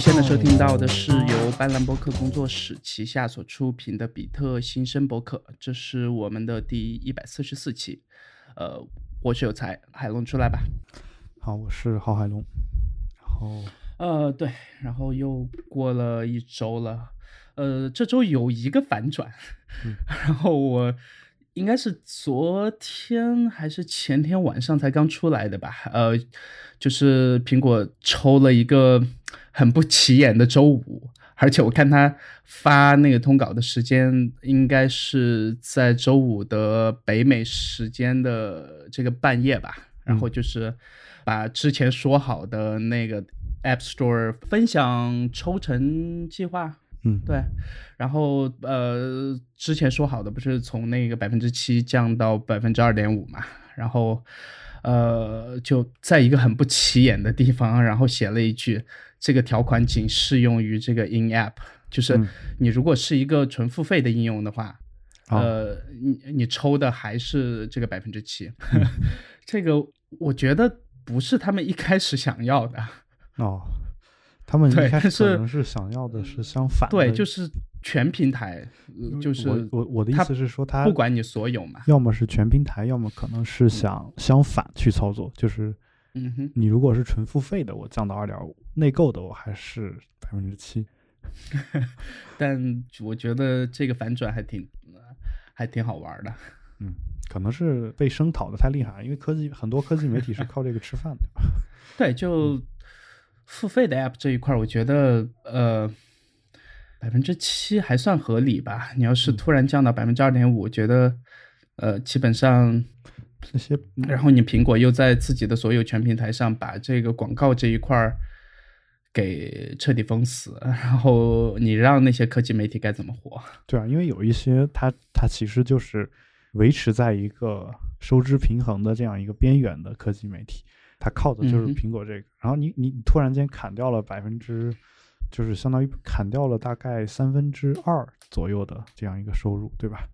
现在收听到的是由斑斓博客工作室旗下所出品的比特新生博客，这是我们的第一百四十四期。呃，我是有才，海龙出来吧。好，我是郝海龙。然后，呃，对，然后又过了一周了。呃，这周有一个反转，然后我应该是昨天还是前天晚上才刚出来的吧？呃，就是苹果抽了一个很不起眼的周五，而且我看他发那个通稿的时间应该是在周五的北美时间的这个半夜吧，然后就是把之前说好的那个 App Store 分享抽成计划。嗯，对，然后呃，之前说好的不是从那个百分之七降到百分之二点五嘛，然后呃，就在一个很不起眼的地方，然后写了一句，这个条款仅适用于这个 In App，就是你如果是一个纯付费的应用的话，呃，你你抽的还是这个百分之七，这个我觉得不是他们一开始想要的 哦。他们一开始可能是想要的是相反，对，就是全平台，就是我我我的意思是说，他不管你所有嘛，要么是全平台，要么可能是想相反去操作，就是，嗯哼，你如果是纯付费的，我降到二点五，内购的我还是百分之七，但我觉得这个反转还挺还挺好玩的，嗯，可能是被声讨的太厉害，因为科技很多科技媒体是靠这个吃饭的，对，就。付费的 app 这一块，我觉得呃百分之七还算合理吧。你要是突然降到百分之二点五，觉得呃基本上这些，然后你苹果又在自己的所有全平台上把这个广告这一块儿给彻底封死，然后你让那些科技媒体该怎么活？对啊，因为有一些它它其实就是维持在一个收支平衡的这样一个边缘的科技媒体。它靠的就是苹果这个，然后你你突然间砍掉了百分之，就是相当于砍掉了大概三分之二左右的这样一个收入，对吧？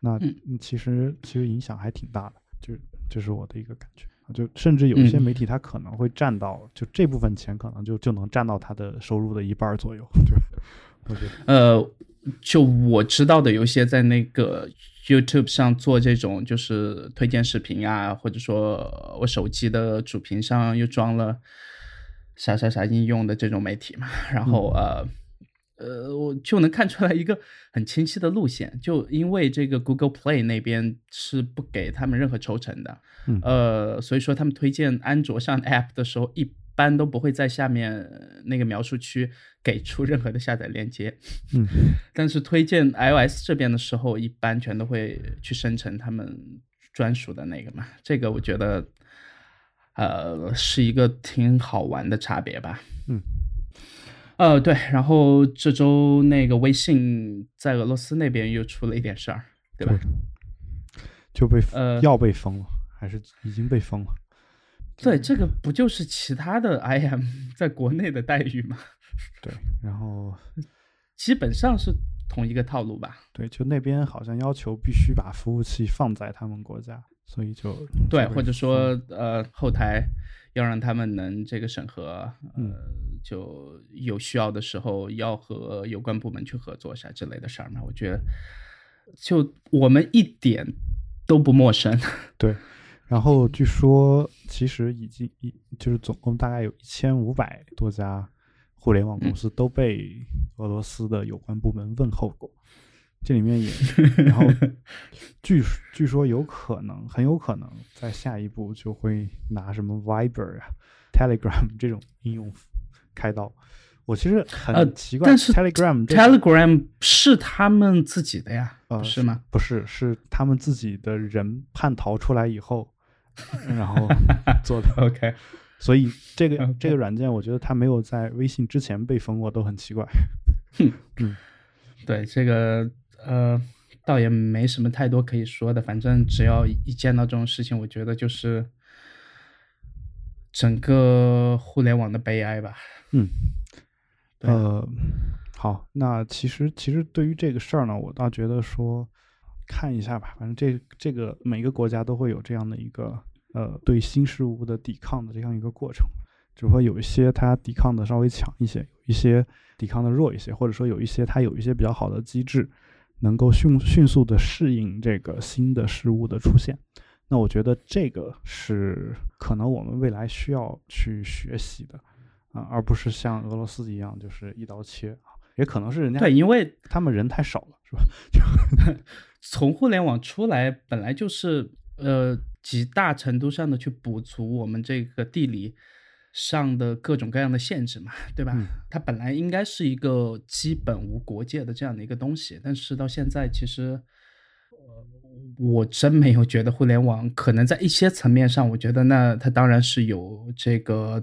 那其实其实影响还挺大的，就这是我的一个感觉，就甚至有一些媒体它可能会占到，就这部分钱可能就就能占到它的收入的一半左右，对吧？我觉得，呃，就我知道的有些在那个。YouTube 上做这种就是推荐视频啊，或者说我手机的主屏上又装了啥啥啥应用的这种媒体嘛，然后呃呃，我就能看出来一个很清晰的路线，就因为这个 Google Play 那边是不给他们任何抽成的，呃，所以说他们推荐安卓上 App 的时候一。般都不会在下面那个描述区给出任何的下载链接，嗯，但是推荐 iOS 这边的时候，一般全都会去生成他们专属的那个嘛。这个我觉得，呃，是一个挺好玩的差别吧。嗯，呃，对，然后这周那个微信在俄罗斯那边又出了一点事儿，对吧？就被呃要被封了，还是已经被封了？对，这个不就是其他的 IM 在国内的待遇吗？对，然后基本上是同一个套路吧。对，就那边好像要求必须把服务器放在他们国家，所以就对，或者说呃后台要让他们能这个审核，呃，就有需要的时候要和有关部门去合作一下之类的事儿嘛。我觉得就我们一点都不陌生。对。然后据说，其实已经一就是总共大概有一千五百多家互联网公司都被俄罗斯的有关部门问候过。这里面也，然后据据说有可能，很有可能在下一步就会拿什么 Viber 啊、Telegram 这种应用开刀。我其实很奇怪，但是 Telegram Telegram 是他们自己的呀，是吗？不是，是他们自己的人叛逃出来以后。然后 做的 OK，所以这个这个软件，我觉得它没有在微信之前被封过，都很奇怪。嗯，对这个呃，倒也没什么太多可以说的。反正只要一见到这种事情，我觉得就是整个互联网的悲哀吧。嗯，呃，好，那其实其实对于这个事儿呢，我倒觉得说。看一下吧，反正这这个每个国家都会有这样的一个呃对新事物的抵抗的这样一个过程，只不过有一些它抵抗的稍微强一些，有一些抵抗的弱一些，或者说有一些它有一些比较好的机制，能够迅迅速的适应这个新的事物的出现。那我觉得这个是可能我们未来需要去学习的啊，而不是像俄罗斯一样就是一刀切啊。也可能是人家对，因为他们人太少了，是吧？就 从互联网出来，本来就是呃极大程度上的去补足我们这个地理上的各种各样的限制嘛，对吧？它本来应该是一个基本无国界的这样的一个东西，但是到现在其实，呃，我真没有觉得互联网可能在一些层面上，我觉得那它当然是有这个。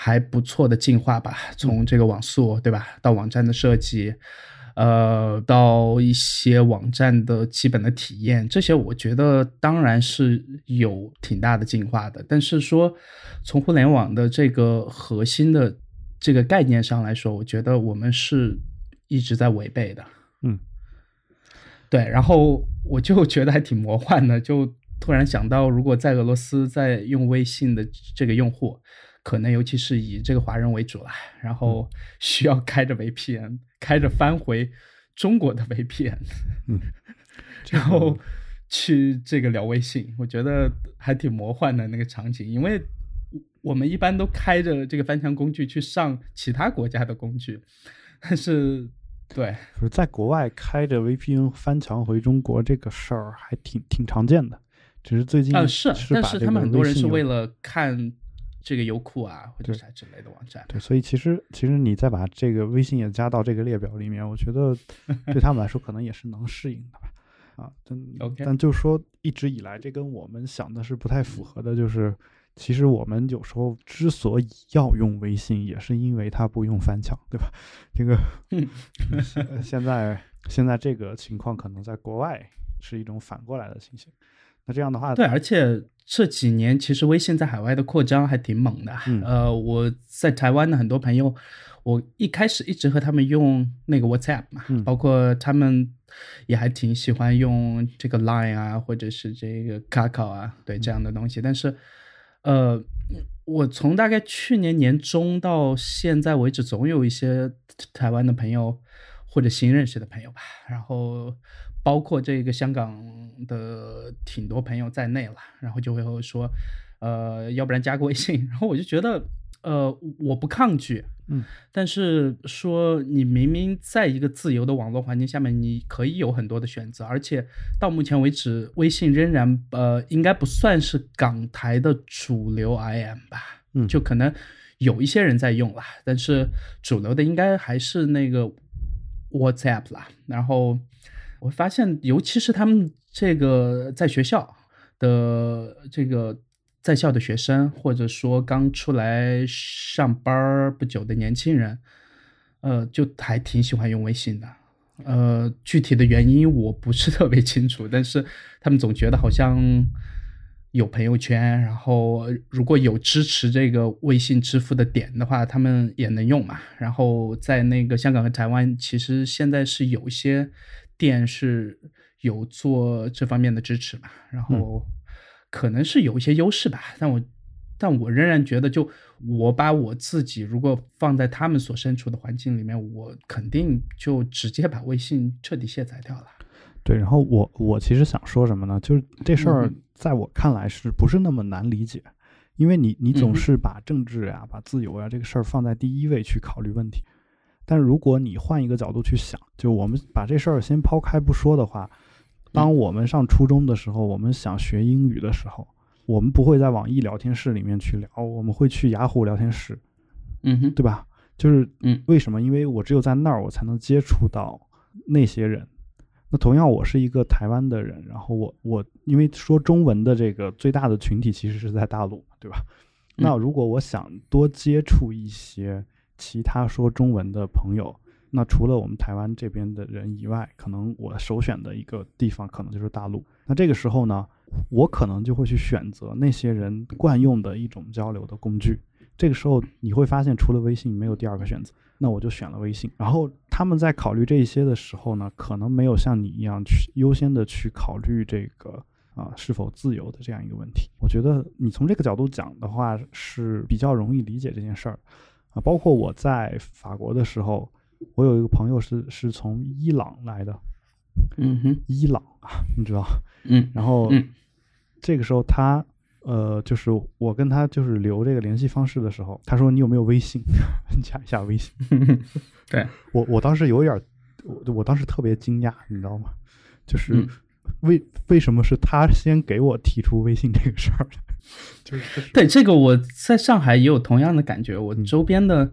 还不错的进化吧，从这个网速对吧，到网站的设计，呃，到一些网站的基本的体验，这些我觉得当然是有挺大的进化的。但是说从互联网的这个核心的这个概念上来说，我觉得我们是一直在违背的。嗯，对。然后我就觉得还挺魔幻的，就突然想到，如果在俄罗斯在用微信的这个用户。可能尤其是以这个华人为主了，然后 需要开着 VPN，开着翻回中国的 VPN，嗯，然后去这个聊微信，我觉得还挺魔幻的那个场景，因为我们一般都开着这个翻墙工具去上其他国家的工具，但是对，就是在国外开着 VPN 翻墙回中国这个事儿还挺挺常见的，只是最近啊是，但是他们很多人是为了看。这个优酷啊，或者啥之类的网站。对，所以其实其实你再把这个微信也加到这个列表里面，我觉得 对他们来说可能也是能适应的吧。啊，但但就说一直以来，这跟我们想的是不太符合的。就是其实我们有时候之所以要用微信，也是因为它不用翻墙，对吧？这个 现在现在这个情况可能在国外是一种反过来的情形。那这样的话，对，而且。这几年其实微信在海外的扩张还挺猛的。呃，我在台湾的很多朋友，我一开始一直和他们用那个 WhatsApp 嘛，包括他们也还挺喜欢用这个 Line 啊，或者是这个 Kakao 啊，对这样的东西。但是，呃，我从大概去年年中到现在为止，总有一些台湾的朋友或者新认识的朋友吧，然后。包括这个香港的挺多朋友在内了，然后就会说，呃，要不然加个微信。然后我就觉得，呃，我不抗拒，嗯，但是说你明明在一个自由的网络环境下面，你可以有很多的选择，而且到目前为止，微信仍然呃，应该不算是港台的主流 IM 吧，嗯，就可能有一些人在用啦，但是主流的应该还是那个 WhatsApp 啦，然后。我发现，尤其是他们这个在学校的这个在校的学生，或者说刚出来上班不久的年轻人，呃，就还挺喜欢用微信的。呃，具体的原因我不是 特别清楚，但是他们总觉得好像有朋友圈，然后如果有支持这个微信支付的点的话，他们也能用嘛。然后在那个香港和台湾，其实现在是有一些。店是有做这方面的支持嘛，然后可能是有一些优势吧，但我但我仍然觉得，就我把我自己如果放在他们所身处的环境里面，我肯定就直接把微信彻底卸载掉了。对，然后我我其实想说什么呢？就是这事儿在我看来是不是那么难理解？因为你你总是把政治呀、把自由呀这个事儿放在第一位去考虑问题。但如果你换一个角度去想，就我们把这事儿先抛开不说的话，当我们上初中的时候，我们想学英语的时候，我们不会在网易聊天室里面去聊，我们会去雅虎聊天室，嗯哼，对吧？就是，嗯，为什么？因为我只有在那儿，我才能接触到那些人。那同样，我是一个台湾的人，然后我我因为说中文的这个最大的群体其实是在大陆，对吧？那如果我想多接触一些。其他说中文的朋友，那除了我们台湾这边的人以外，可能我首选的一个地方可能就是大陆。那这个时候呢，我可能就会去选择那些人惯用的一种交流的工具。这个时候你会发现，除了微信没有第二个选择，那我就选了微信。然后他们在考虑这一些的时候呢，可能没有像你一样去优先的去考虑这个啊是否自由的这样一个问题。我觉得你从这个角度讲的话是比较容易理解这件事儿。啊，包括我在法国的时候，我有一个朋友是是从伊朗来的，嗯哼，伊朗啊，你知道，嗯，然后嗯这个时候他呃，就是我跟他就是留这个联系方式的时候，他说你有没有微信，加一下微信。对我我当时有点儿，我我当时特别惊讶，你知道吗？就是嗯为为什么是他先给我提出微信这个事儿的？就是对，这个我在上海也有同样的感觉。我嗯周边的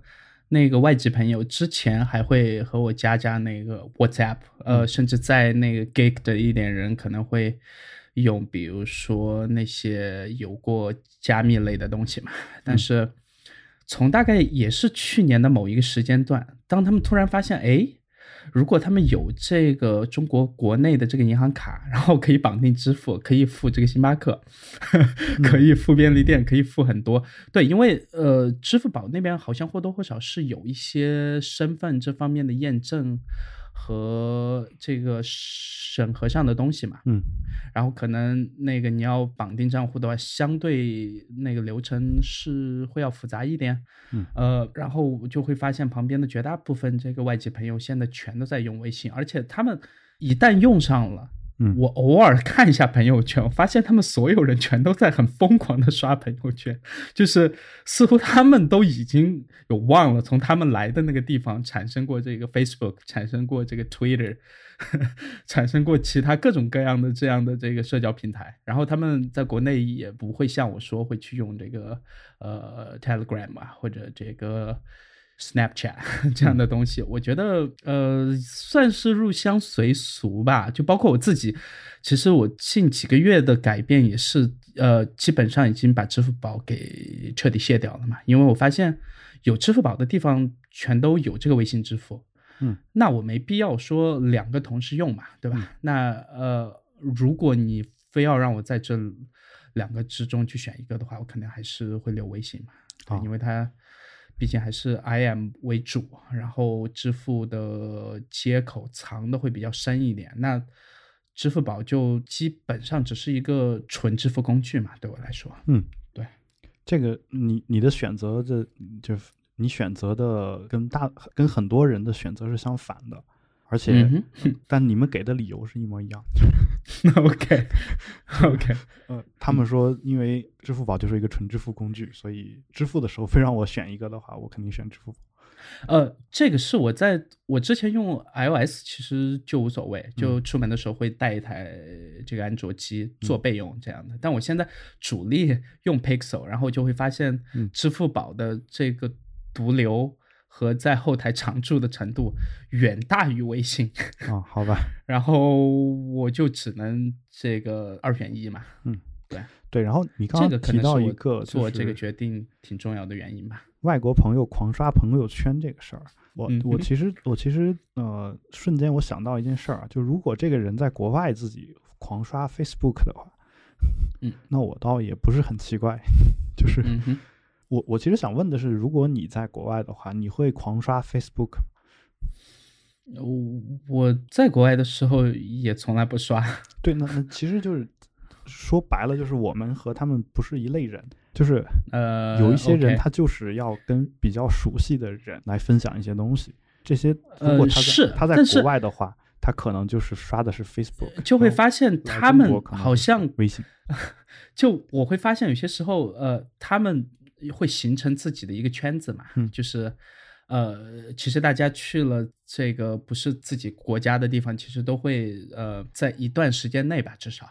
那个外籍朋友之前还会和我加加那个 WhatsApp，呃，嗯甚至在那个 gig 的一点人可能会用，比如说那些有过加密类的东西嘛。但是从大概也是去年的某一个时间段，当他们突然发现，哎。如果他们有这个中国国内的这个银行卡，然后可以绑定支付，可以付这个星巴克，可以付便利店，可以付很多。对，因为呃，支付宝那边好像或多或少是有一些身份这方面的验证和这个审核上的东西嘛。嗯然后可能那个你要绑定账户的话，相对那个流程是会要复杂一点。嗯呃，然后我就会发现旁边的绝大部分这个外籍朋友现在全都在用微信，而且他们一旦用上了。我偶尔看一下朋友圈，我发现他们所有人全都在很疯狂的刷朋友圈，就是似乎他们都已经有忘了从他们来的那个地方产生过这个 Facebook，产生过这个 Twitter，产生过其他各种各样的这样的这个社交平台，然后他们在国内也不会像我说会去用这个呃 Telegram 啊或者这个 Snapchat 这样的东西，我觉得呃算是入乡随俗吧。就包括我自己，其实我近几个月的改变也是呃基本上已经把支付宝给彻底卸掉了嘛，因为我发现有支付宝的地方全都有这个微信支付。嗯，那我没必要说两个同时用嘛，对吧？那呃，如果你非要让我在这两个之中去选一个的话，我可能还是会留微信嘛，对啊因为它毕竟还是 IM 为主，然后支付的接口藏的会比较深一点。那支付宝就基本上只是一个纯支付工具嘛，对我来说。嗯，对，这个你你的选择的，就是你选择的跟大跟很多人的选择是相反的，而且、嗯但你们给的理由是一模一样。哼，OK OK，呃，他们说因为支付宝就是一个纯支付工具，所以支付的时候非让我选一个的话，我肯定选支付宝。呃，这个是我在我之前用 iOS，其实就无所谓，就出门的时候会带一台这个安卓机做备用这样的。但我现在主力用 Pixel，然后就会发现嗯。支付宝的这个毒瘤和在后台常驻的程度远大于微信，啊，好吧，然后我就只能这个二选一嘛。嗯对对。然后你刚刚提到一个做这个决定挺重要的原因吧。外国朋友狂刷朋友圈这个事儿，我嗯我其实我其实呃瞬间我想到一件事儿啊，就如果这个人在国外自己狂刷 Facebook 的话，嗯，那我倒也不是很奇怪，就是。我我其实想问的是，如果你在国外的话，你会狂刷 Facebook 吗？我我在国外的时候也从来不刷，对，那那其实就是说白了，就是我们和他们不是一类人，就是呃，有一些人他就是要跟比较熟悉的人来分享一些东西。这些如呃果他在、是他在国外的话，他可能就是刷的是 Facebook，就会发现他们好像微信。就我会发现有些时候，呃，他们会形成自己的一个圈子嘛，嗯。就是，呃，其实大家去了这个不是自己国家的地方，其实都会呃，在一段时间内吧，至少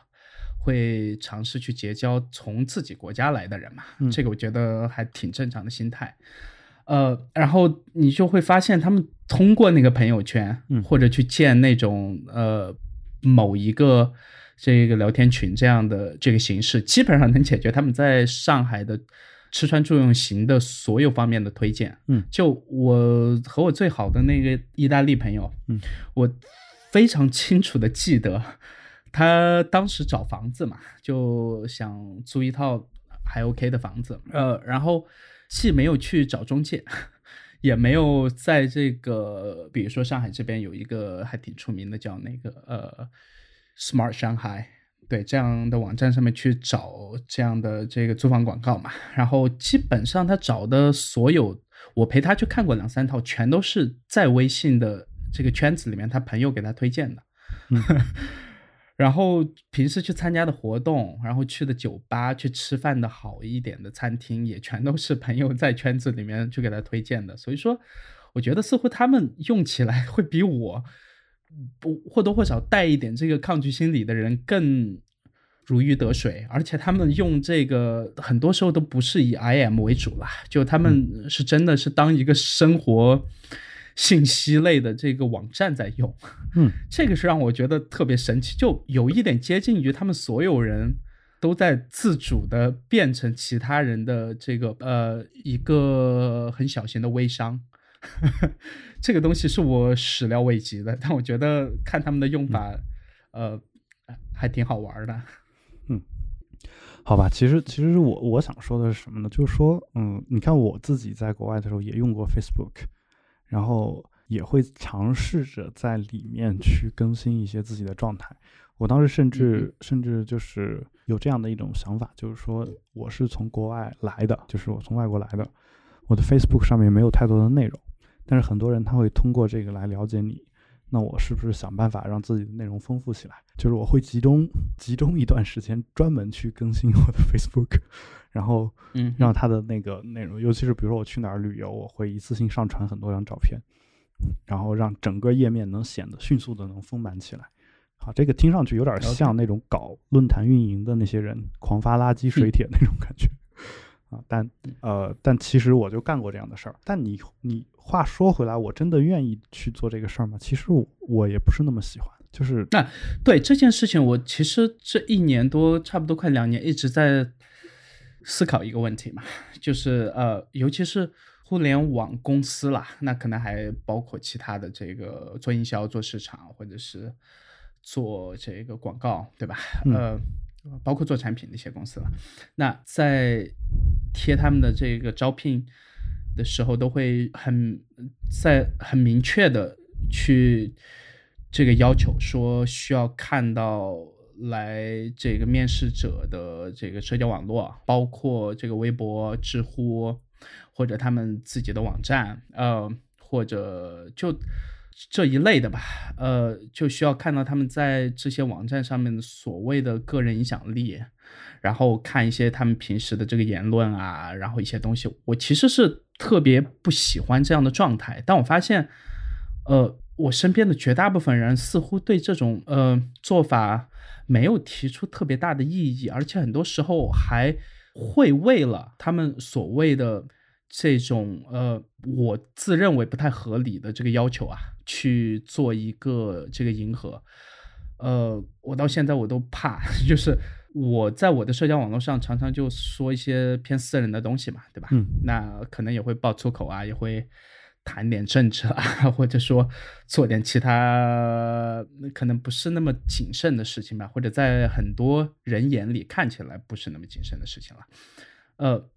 会尝试去结交从自己国家来的人嘛，嗯。这个我觉得还挺正常的心态。呃，然后你就会发现他们通过那个朋友圈，嗯。或者去建那种呃某一个这个聊天群这样的这个形式，基本上能解决他们在上海的吃穿住用行的所有方面的推荐。嗯就我和我最好的那个意大利朋友，嗯，我非常清楚的记得，他当时找房子嘛，就想租一套还 OK 的房子，呃，然后既没有去找中介，也没有在这个，比如说上海这边有一个还挺出名的叫那个呃 Smart Shanghai。对这样的网站上面去找这样的这个租房广告嘛，然后基本上他找的所有我陪他去看过两三套，全都是在微信的这个圈子里面，他朋友给他推荐的。然后平时去参加的活动，然后去的酒吧、去吃饭的好一点的餐厅，也全都是朋友在圈子里面去给他推荐的。所以说，我觉得似乎他们用起来会比我不或多或少带一点这个抗拒心理的人更如鱼得水。而且他们用这个很多时候都不是以 IM 为主啦，就他们是真的是当一个生活。信息类的这个网站在用，嗯，这个是让我觉得特别神奇，就有一点接近于他们所有人都在自主的变成其他人的这个呃一个很小型的微商，这个东西是我始料未及的，但我觉得看他们的用法，呃，还挺好玩的，嗯，好吧，其实其实我我想说的是什么呢？就是说，嗯，你看我自己在国外的时候也用过 Facebook。然后也会尝试着在里面去更新一些自己的状态。我当时甚至甚至就是有这样的一种想法，就是说我是从国外来的，就是我从外国来的，我的 Facebook 上面没有太多的内容，但是很多人他会通过这个来了解你。那我是不是想办法让自己的内容丰富起来？就是我会集中集中一段时间专门去更新我的 Facebook。然后，嗯，让他的那个内容，尤其是比如说我去哪儿旅游，我会一次性上传很多张照片，然后让整个页面能显得迅速的能丰满起来。好，这个听上去有点像那种搞论坛运营的那些人狂发垃圾水帖那种感觉啊。但呃，但其实我就干过这样的事儿。但你你话说回来，我真的愿意去做这个事儿吗？其实我我也不是那么喜欢。就是那对这件事情，我其实这一年多，差不多快两年，一直在。思考一个问题嘛，就是呃，尤其是互联网公司啦，那可能还包括其他的这个做营销、做市场，或者是做这个广告，对吧？呃，包括做产品的一些公司了。那在贴他们的这个招聘的时候，都会很在很明确的去这个要求，说需要看到。来这个面试者的这个社交网络，包括这个微博、知乎，或者他们自己的网站，呃，或者就这一类的吧，呃，就需要看到他们在这些网站上面的所谓的个人影响力，然后看一些他们平时的这个言论啊，然后一些东西。我其实是特别不喜欢这样的状态，但我发现，呃，我身边的绝大部分人似乎对这种呃做法。没有提出特别大的异议，而且很多时候还会为了他们所谓的这种呃，我自认为不太合理的这个要求啊，去做一个这个迎合。呃，我到现在我都怕，就是我在我的社交网络上常常就说一些偏私人的东西嘛，对吧？嗯，那可能也会爆粗口啊，也会。谈点政治啊，或者说做点其他可能不是那么谨慎的事情吧，或者在很多人眼里看起来不是那么谨慎的事情了。呃，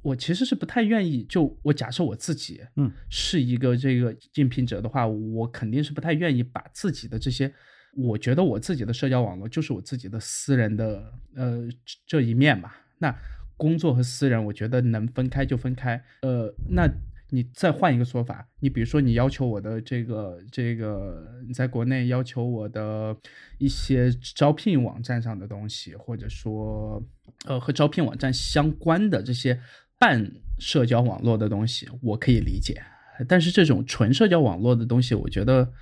我其实是不太愿意，就我假设我自己，嗯，是一个这个应聘者的话，我肯定是不太愿意把自己的这些，我觉得我自己的社交网络就是我自己的私人的呃这一面嘛。那工作和私人，我觉得能分开就分开。呃，那。你再换一个说法，你比如说你要求我的这个这个，你在国内要求我的一些招聘网站上的东西，或者说呃和招聘网站相关的这些半社交网络的东西，我可以理解。但是这种纯社交网络的东西，我觉得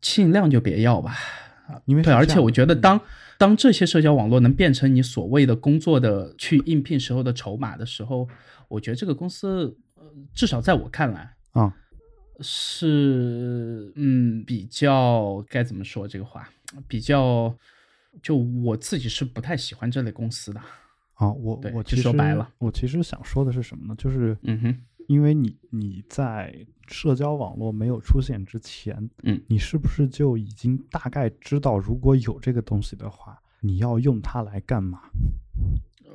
尽量就别要吧。啊，因为对，而且我觉得当当这些社交网络能变成你所谓的工作的去应聘时候的筹码的时候，我觉得这个公司。至少在我看来啊，是嗯比较该怎么说这个话，比较就我自己是不太喜欢这类公司的啊。我我就说白了，我其实想说的是什么呢？就是嗯哼，因为你你在社交网络没有出现之前，嗯，你是不是就已经大概知道如果有这个东西的话，你要用它来干嘛？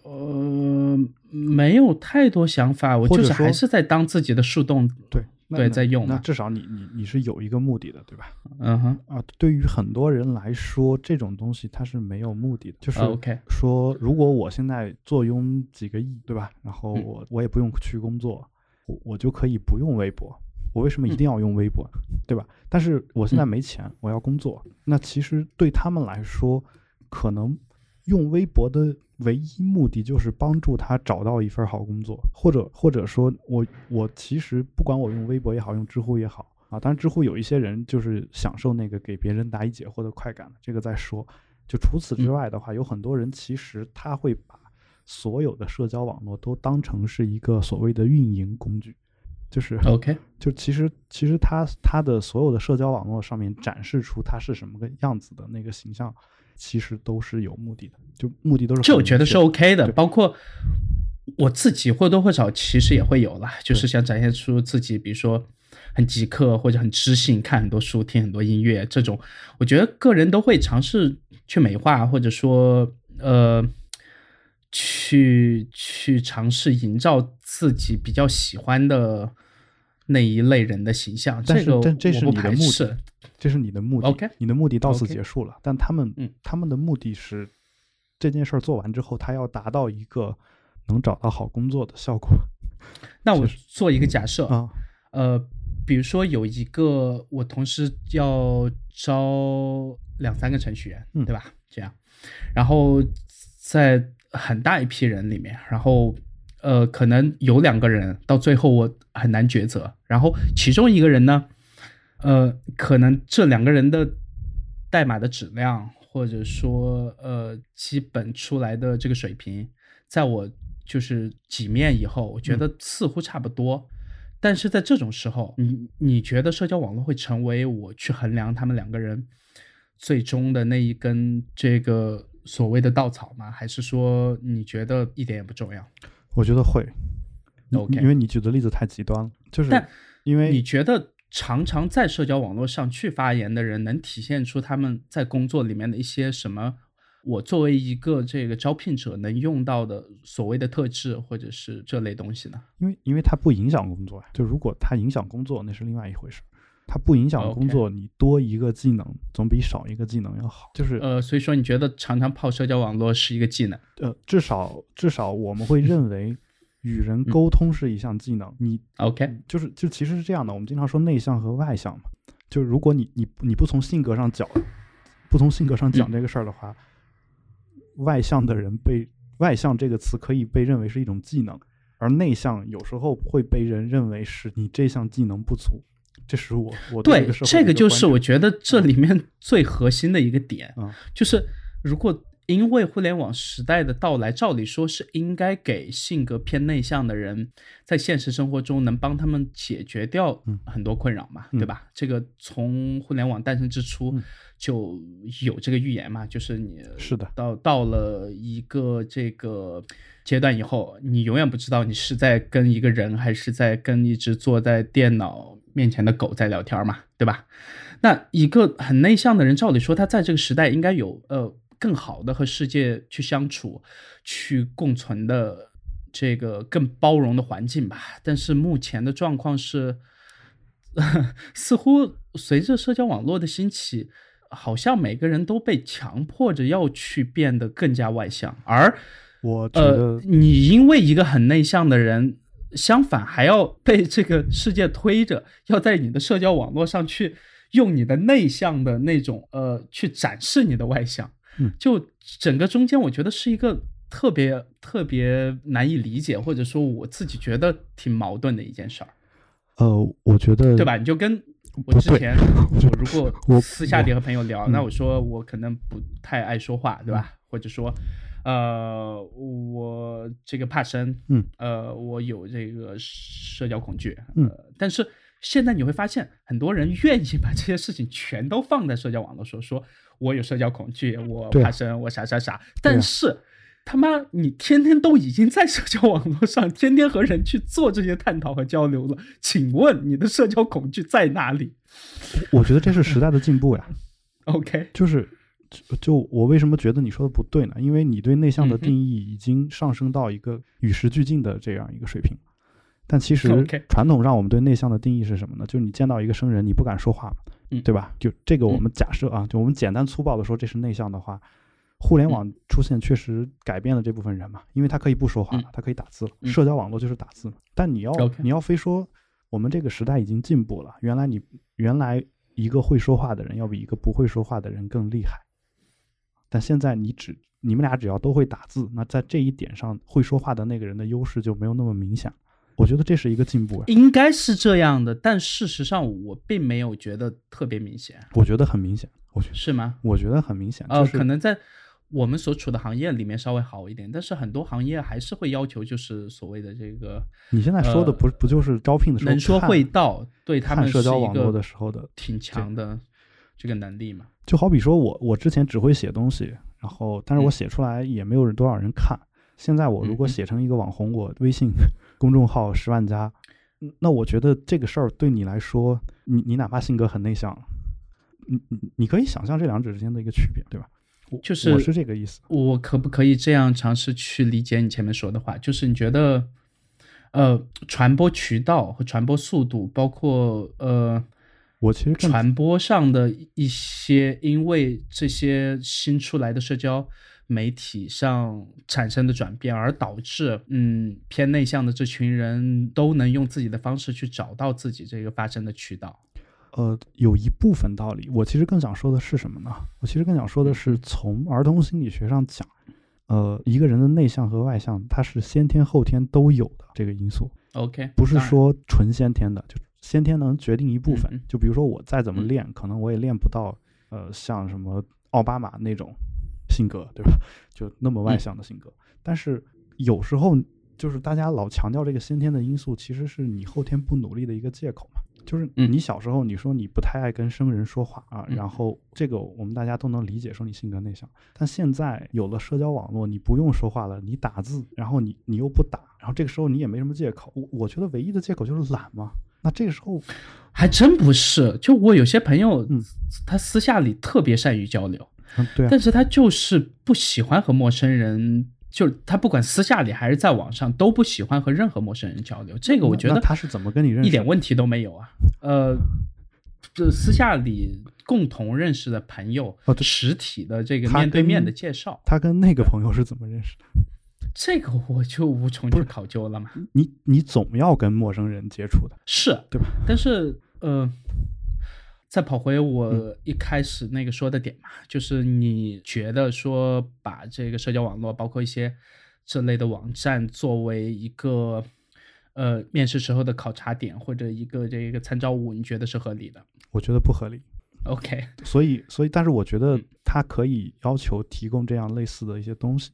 呃，没有太多想法，我就是还是在当自己的树洞，对对，在用。那至少你你你是有一个目的的，对吧？嗯哼啊，对于很多人来说，这种东西它是没有目的的，就是 OK 说，如果我现在坐拥几个亿，对吧？然后我我也不用去工作，我我就可以不用微博。我为什么一定要用微博，对吧？但是我现在没钱，我要工作。那其实对他们来说，可能用微博的唯一目的就是帮助他找到一份好工作，或者或者说，我我其实不管我用微博也好，用知乎也好啊。当然，知乎有一些人就是享受那个给别人答疑解惑的快感这个再说。就除此之外的话，有很多人其实他会把所有的社交网络都当成是一个所谓的运营工具。就是 OK，就其实其实他他的所有的社交网络上面展示出他是什么个样子的那个形象，其实都是有目的的，就目的都是。这我觉得是 OK 的，包括我自己或多或少其实也会有啦，就是想展现出自己，比如说很极客或者很知性，看很多书，听很多音乐这种，我觉得个人都会尝试去美化，或者说呃。去去尝试营造自己比较喜欢的那一类人的形象，但是这这是你的目的，这是你的目的。OK，你的目的到此结束了。但他们，他们的目的是这件事儿做完之后，他要达到一个能找到好工作的效果。那我做一个假设啊，呃，比如说有一个我同时要招两三个程序员，对吧？这样，然后在。很大一批人里面，然后，呃，可能有两个人到最后我很难抉择。然后其中一个人呢，呃，可能这两个人的代码的质量，或者说呃，基本出来的这个水平，在我就是几面以后，我觉得似乎差不多。但是在这种时候，你你觉得社交网络会成为我去衡量他们两个人最终的那一根这个？所谓的稻草吗？还是说你觉得一点也不重要？我觉得会，OK，因为你举的例子太极端了。就是，但因为你觉得常常在社交网络上去发言的人，能体现出他们在工作里面的一些什么？我作为一个这个招聘者能用到的所谓的特质，或者是这类东西呢？因为，因为它不影响工作呀。就如果它影响工作，那是另外一回事。它不影响工作，你多一个技能总比少一个技能要好。就是呃，所以说你觉得常常泡社交网络是一个技能？呃，至少至少我们会认为 与人沟通是一项技能。你 OK？就是就其实是这样的，我们经常说内向和外向嘛。就如果你你你不从性格上讲，不从性格上讲这个事儿的话，外向的人被外向这个词可以被认为是一种技能，而内向有时候会被人认为是你这项技能不足。这是我我对这个就是我觉得这里面最核心的一个点，就是如果因为互联网时代的到来，照理说是应该给性格偏内向的人，在现实生活中能帮他们解决掉很多困扰嘛，对吧？这个从互联网诞生之初就有这个预言嘛，就是你是的，到到了一个这个阶段以后，你永远不知道你是在跟一个人，还是在跟一直坐在电脑。面前的狗在聊天嘛，对吧？那一个很内向的人，照理说他在这个时代应该有呃更好的和世界去相处、去共存的这个更包容的环境吧。但是目前的状况是，似乎随着社交网络的兴起，好像每个人都被强迫着要去变得更加外向，而我觉得你因为一个很内向的人。相反，还要被这个世界推着，要在你的社交网络上去用你的内向的那种呃，去展示你的外向。嗯，就整个中间，我觉得是一个特别特别难以理解，或者说我自己觉得挺矛盾的一件事儿。呃，我觉得对吧？你就跟我之前，我如果我私下里和朋友聊，那我说我可能不太爱说话，对吧？或者说。呃，我这个怕生，嗯，呃，我有这个社交恐惧，嗯，但是现在你会发现，很多人愿意把这些事情全都放在社交网络说，说我有社交恐惧，我怕生，我啥啥啥，但是他妈你天天都已经在社交网络上，天天和人去做这些探讨和交流了，请问你的社交恐惧在哪里？我觉得这是时代的进步呀。OK，就是。就我为什么觉得你说的不对呢？因为你对内向的定义已经上升到一个与时俱进的这样一个水平。但其实传统上我们对内向的定义是什么呢？就是你见到一个生人，你不敢说话嘛，对吧？就这个我们假设啊，就我们简单粗暴的说这是内向的话，互联网出现确实改变了这部分人嘛，因为他可以不说话了，他可以打字了。社交网络就是打字嘛。但你要你要非说我们这个时代已经进步了，原来你原来一个会说话的人要比一个不会说话的人更厉害，但现在你只你们俩只要都会打字，那在这一点上会说话的那个人的优势就没有那么明显。我觉得这是一个进步，应该是这样的，但事实上我并没有觉得特别明显。我觉得很明显，我觉得是吗？我觉得很明显，呃，可能在我们所处的行业里面稍微好一点，但是很多行业还是会要求就是所谓的这个。你现在说的不不就是招聘的时候能说会道，对他们社交网络的时候的挺强的这个能力嘛？就好比说我我之前只会写东西，然后但是我写出来也没有人多少人看。现在我如果写成一个网红，我微信 公众号十万加。那我觉得这个事儿对你来说，你你哪怕性格很内向，你你你可以想象这两者之间的一个区别，对吧？就是我是这个意思。我可不可以这样尝试去理解你前面说的话？就是你觉得，呃，传播渠道和传播速度，包括呃，我其实传播上的一些，因为这些新出来的社交。媒体上产生的转变，而导致嗯偏内向的这群人都能用自己的方式去找到自己这个发声的渠道。呃，有一部分道理，我其实更想说的是什么呢？我其实更想说的是，从儿童心理学上讲，呃，一个人的内向和外向，它是先天后天都有的这个因素。OK，不是说纯先天的，就先天能决定一部分。就比如说我再怎么练，可能我也练不到呃像什么奥巴马那种。性格对吧？就那么外向的性格，但是有时候就是大家老强调这个先天的因素，其实是你后天不努力的一个借口嘛。就是你小时候你说你不太爱跟生人说话啊，然后这个我们大家都能理解，说你性格内向。但现在有了社交网络，你不用说话了，你打字，然后你你又不打，然后这个时候你也没什么借口。我我觉得唯一的借口就是懒嘛。那这个时候还真不是，就我有些朋友，他私下里特别善于交流。嗯，对，但是他就是不喜欢和陌生人，就他不管私下里还是在网上都不喜欢和任何陌生人交流。这个我觉得他是怎么跟你认识，一点问题都没有啊。呃，这私下里共同认识的朋友，实体的这个面对面的介绍，他跟那个朋友是怎么认识的？这个我就无从去考究了嘛。你你总要跟陌生人接触的，是对吧？但是呃。再跑回我一开始那个说的点嘛，就是你觉得说把这个社交网络，包括一些这类的网站，作为一个呃面试时候的考察点或者一个这个参照物，你觉得是合理的？我觉得不合理。OK，所以所以，但是我觉得他可以要求提供这样类似的一些东西。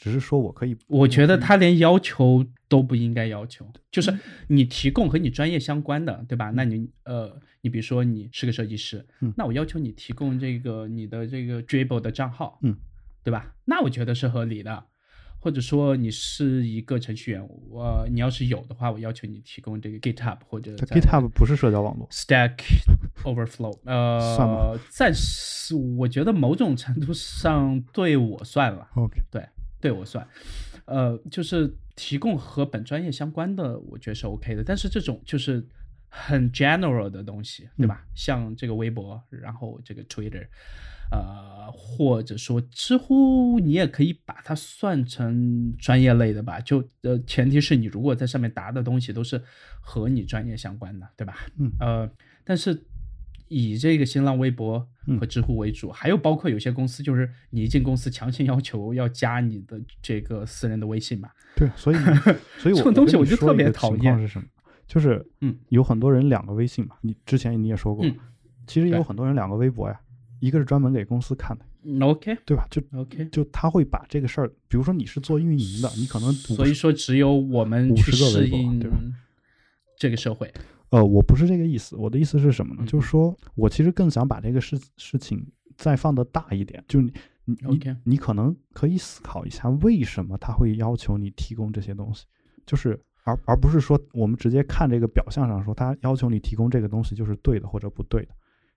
只是说我可以，我觉得他连要求都不应该要求，就是你提供和你专业相关的，对吧？那你呃，你比如说你是个设计师，那我要求你提供这个你的这个 Dribble 的账号，嗯，对吧？那我觉得是合理的。或者说你是一个程序员，我你要是有的话，我要求你提供这个 GitHub 或者 GitHub 不是社交网络，Stack Overflow，呃，算吗？暂时我觉得某种程度上对我算了。OK，对。对我算，呃，就是提供和本专业相关的，我觉得是 OK 的。但是这种就是很 general 的东西，对吧？像这个微博，然后这个 Twitter，呃，或者说知乎，你也可以把它算成专业类的吧？就呃，前提是你如果在上面答的东西都是和你专业相关的，对吧？嗯，呃，但是。以这个新浪微博和知乎为主，还有包括有些公司，就是你一进公司强行要求要加你的这个私人的微信嘛。对，所以 所以这种东西我就特别讨厌。是什么？就是嗯，有很多人两个微信嘛，你之前你也说过，其实也有很多人两个微博呀，一个是专门给公司看的，OK，对吧？就 OK，就他会把这个事儿，比如说你是做运营的，你可能所以说只有我们去适应这个社会。呃，我不是这个意思，我的意思是什么呢？就是说我其实更想把这个事事情再放的大一点，就你你你你可能可以思考一下，为什么他会要求你提供这些东西，就是而而不是说我们直接看这个表象上说他要求你提供这个东西就是对的或者不对的，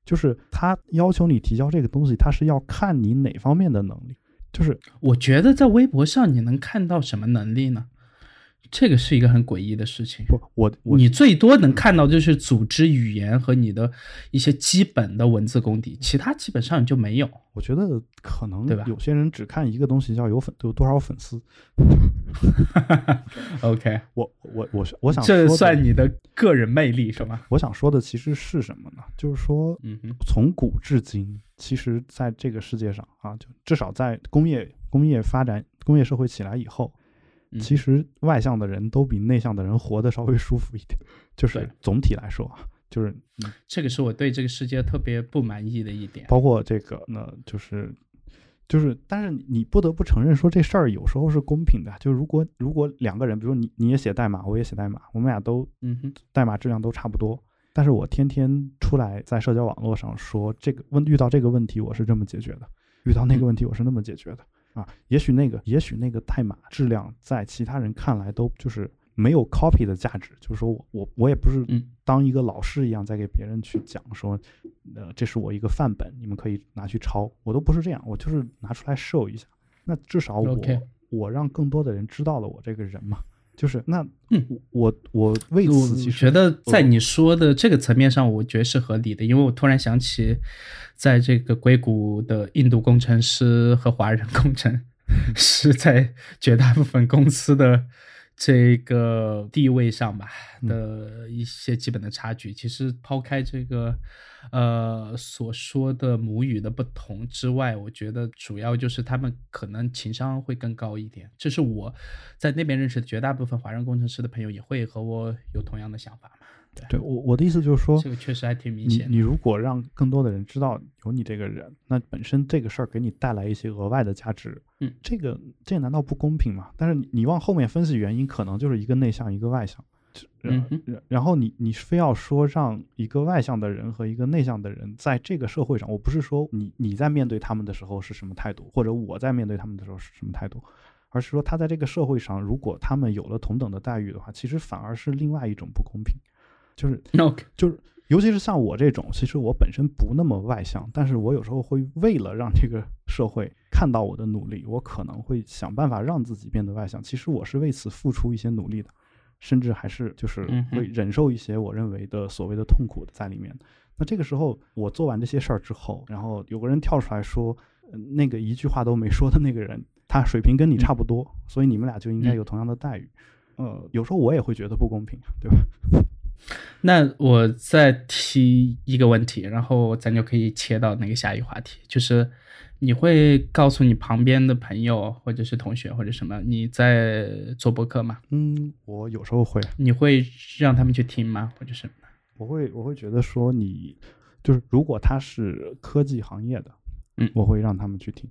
就是他要求你提交这个东西，他是要看你哪方面的能力，就是我觉得在微博上你能看到什么能力呢？这个是一个很诡异的事情。不，我我你最多能看到就是组织语言和你的一些基本的文字功底，其他基本上就没有。我觉得可能对吧有些人只看一个东西，叫有粉有多少粉丝。OK，我我我是我想这算你的个人魅力是吗？我想说的其实是什么呢？就是说，嗯哼，从古至今，其实在这个世界上啊，就至少在工业工业发展、工业社会起来以后，嗯其实外向的人都比内向的人活得稍微舒服一点。就是总体来说啊，就是嗯这个是我对这个世界特别不满意的一点。包括这个呢，就是就是，但是你不得不承认说这事儿有时候是公平的。就如果如果两个人，比如你你也写代码，我也写代码，我们俩都嗯哼，代码质量都差不多，但是我天天出来在社交网络上说这个问遇到这个问题我是这么解决的，遇到那个问题我是那么解决的啊。也许那个也许那个代码质量在其他人看来都就是没有 copy 的价值，就是说我我我也不是嗯当一个老师一样在给别人去讲说，呃，这是我一个范本，你们可以拿去抄，我都不是这样，我就是拿出来 show 一下。那至少我我让更多的人知道了我这个人嘛，就是那嗯。我我我为我此其实觉得在你说的这个层面上，我觉得是合理的，因为我突然想起，在这个硅谷的印度工程师和华人工程 师在绝大部分公司的这个地位上吧嗯的一些基本的差距。其实抛开这个呃所说的母语的不同之外，我觉得主要就是他们可能情商会更高一点。这是我在那边认识的绝大部分华人工程师的朋友也会和我有同样的想法嘛。对我我的意思就是说这，个确实还挺明显的。你如果让更多的人知道有你这个人，那本身这个事儿给你带来一些额外的价值，嗯，这个这难道不公平吗？但是你你往后面分析原因，可能就是一个内向，一个外向。嗯然后你你非要说让一个外向的人和一个内向的人在这个社会上，我不是说你你在面对他们的时候是什么态度，或者我在面对他们的时候是什么态度，而是说他在这个社会上，如果他们有了同等的待遇的话，其实反而是另外一种不公平，就是。就是尤其是像我这种，其实我本身不那么外向，但是我有时候会为了让这个社会看到我的努力，我可能会想办法让自己变得外向。其实我是为此付出一些努力的，甚至还是就是会忍受一些我认为的所谓的痛苦在里面。那这个时候，我做完这些事儿之后，然后有个人跳出来说，呃那个一句话都没说的那个人，他水平跟你差不多，所以你们俩就应该嗯有同样的待遇。呃，有时候我也会觉得不公平，对吧？那我再提一个问题，然后咱就可以切到那个下一个话题，就是你会告诉你旁边的朋友或者是同学或者什么你在做播客吗？嗯，我有时候会。你会让他们去听吗？或者是我会我会觉得说你就是如果他是科技行业的，嗯我会让他们去听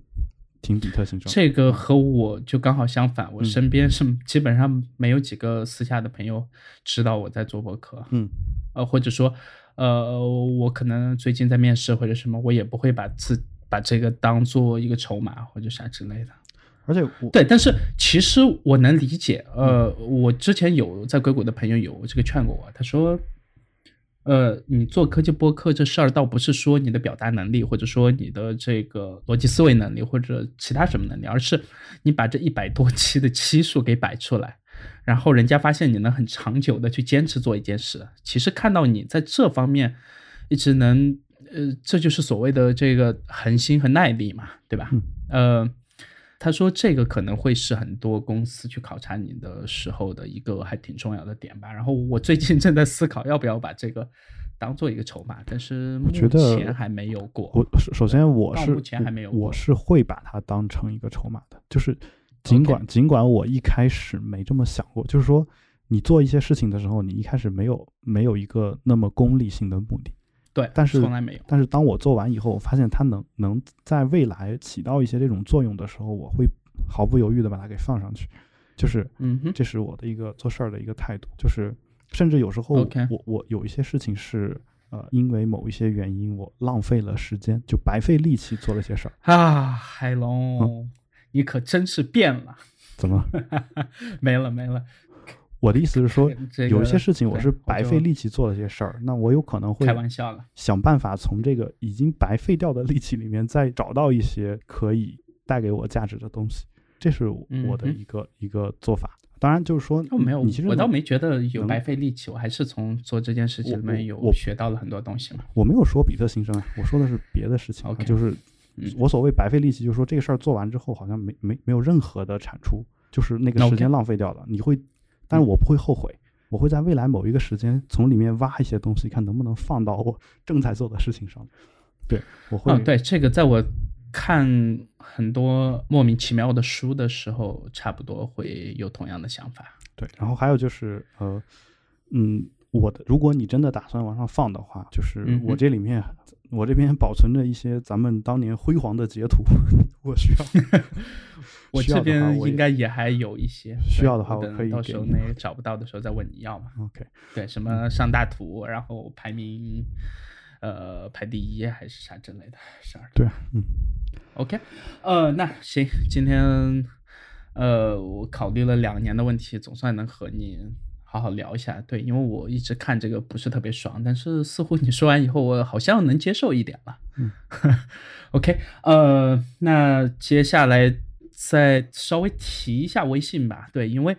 听比特形状。这个和我就刚好相反，我嗯身边是基本上没有几个私下的朋友知道我在做博客，嗯呃，或者说，呃，我可能最近在面试或者什么，我也不会把自把这个当做一个筹码或者啥之类的。而且我对，但是其实我能理解，呃，我之前有在硅谷的朋友有这个劝过我，他说，呃，你做科技播客这事儿，倒不是说你的表达能力，或者说你的这个逻辑思维能力，或者其他什么能力，而是你把这一百多期的期数给摆出来，然后人家发现你能很长久的去坚持做一件事，其实看到你在这方面一直能，呃，这就是所谓的这个恒心和耐力嘛，对吧？嗯呃，他说这个可能会是很多公司去考察你的时候的一个还挺重要的点吧。然后我最近正在思考要不要把这个当做一个筹码，但是目前还没有过。我首首先我是目前还没有过我是会把它当成一个筹码的，就是尽管尽管我一开始没这么想过，就是说你做一些事情的时候，你一开始没有没有一个那么功利性的目的。对，但是从来没有。但是当我做完以后，我发现它能能在未来起到一些这种作用的时候，我会毫不犹豫的把它给放上去，就是嗯哼，这是我的一个做事儿的一个态度，就是甚至有时候我我有一些事情是呃因为某一些原因我浪费了时间，就白费力气做了些事儿，啊，海龙，你可真是变了。怎么？没 了没了，我的意思是说，这个有一些事情我是白费力气做了些事儿，那我有可能会开玩笑了。想办法从这个已经白费掉的力气里面再找到一些可以带给我价值的东西，这是我的一个、一个做法。当然就是说，没有你其实我倒没觉得有白费力气，我还是从做这件事情里面有学到了很多东西嘛。我没有说比特新生啊，我说的是别的事情就是嗯我所谓白费力气，就是说这个事儿做完之后好像没没没有任何的产出，就是那个时间浪费掉了。你会，但是我不会后悔，我会在未来某一个时间从里面挖一些东西，看能不能放到我正在做的事情上。对，我会，嗯，对，这个在我看很多莫名其妙的书的时候，差不多会有同样的想法。对，然后还有就是呃，嗯，我的，如果你真的打算往上放的话，就是我这里面。我这边保存着一些咱们当年辉煌的截图，我需要。我这边应该也还有一些，需要的话我可以等到时候那个找不到的时候再问你要嘛。OK，对，什么上大图，然后排名，呃，排第一还是啥之类的事儿。对，嗯，OK，呃，那行，今天呃，我考虑了两年的问题，总算能和你好好聊一下。对，因为我一直看这个不是特别爽，但是似乎你说完以后，我好像能接受一点了。嗯，OK，呃，那接下来再稍微提一下微信吧。对，因为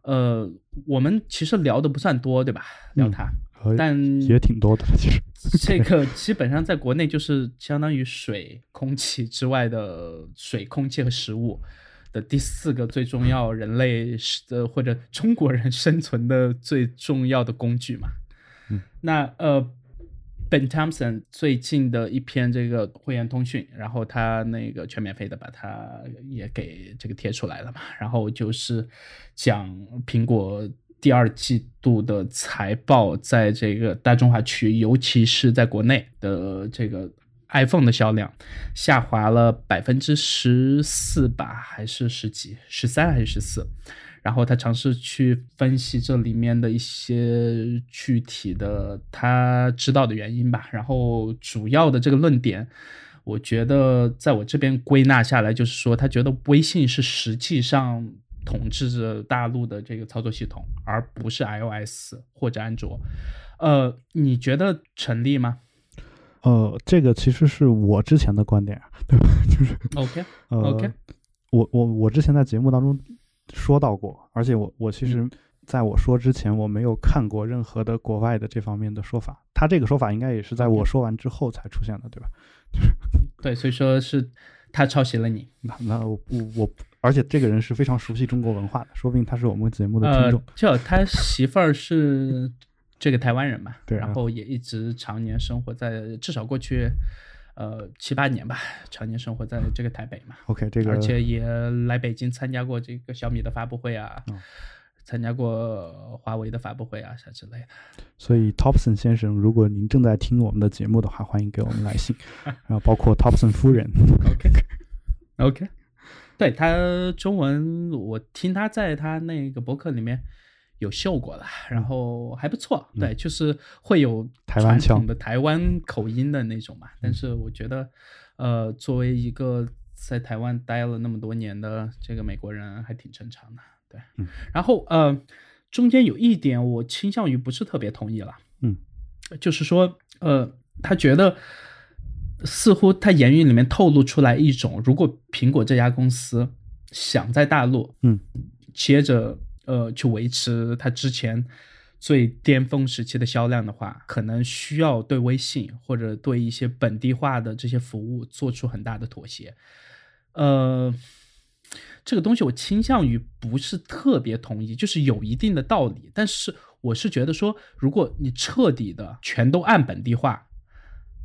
呃，我们其实聊的不算多，对吧？聊嗯它，呃但也挺多的，其实。这 个基本上在国内就是相当于水、空气之外的水、空气和食物的第四个最重要人类是的或者中国人生存的最重要的工具嘛。嗯，那呃，Ben Thompson 最近的一篇这个会员通讯，然后他那个全免费的把它也给这个贴出来了嘛，然后就是讲苹果第二季度的财报，在这个大中华区，尤其是在国内的这个 iPhone 的销量下滑了百分之十四吧，还是十几？十三还是十四？然后他尝试去分析这里面的一些具体的他知道的原因吧。然后主要的这个论点，我觉得在我这边归纳下来，就是说他觉得微信是实际上统治着大陆的这个操作系统，而不是 iOS 或者安卓。呃，你觉得成立吗呃，这个其实是我之前的观点，对吧？就是？OK 呃 OK，我我我之前在节目当中说到过，而且我我其实在我说之前，我没有看过任何的国外的这方面的说法。他这个说法应该也是在我说完之后才出现的，对吧？对，所以说是他抄袭了你。那那我我我，而且这个人是非常熟悉中国文化的，说不定他是我们节目的听呃众。就他媳妇儿是这个台湾人嘛，对啊然后也一直常年生活在至少过去呃七八年吧，常年生活在这个台北嘛，OK，这个而且也来北京参加过这个小米的发布会啊，哦参加过华为的发布会啊啥之类的。所以 Thompson 先生，如果您正在听我们的节目的话，欢迎给我们来信，然后包括 Thompson 夫人。OK OK，对他中文我听他在他那个博客里面有效果了，然后还不错，对，就是会有嗯台湾腔嗯传统的台湾口音的那种嘛。但是我觉得，呃，作为一个在台湾待了那么多年的这个美国人，还挺正常的，对。嗯。然后呃，中间有一点我倾向于不是特别同意了，嗯，就是说，呃，他觉得似乎他言语里面透露出来一种，如果苹果这家公司想在大陆，嗯，接着呃去维持它之前最巅峰时期的销量的话，可能需要对微信或者对一些本地化的这些服务做出很大的妥协，呃。这个东西我倾向于不是特别同意，就是有一定的道理，但是我是觉得说，如果你彻底的全都按本地化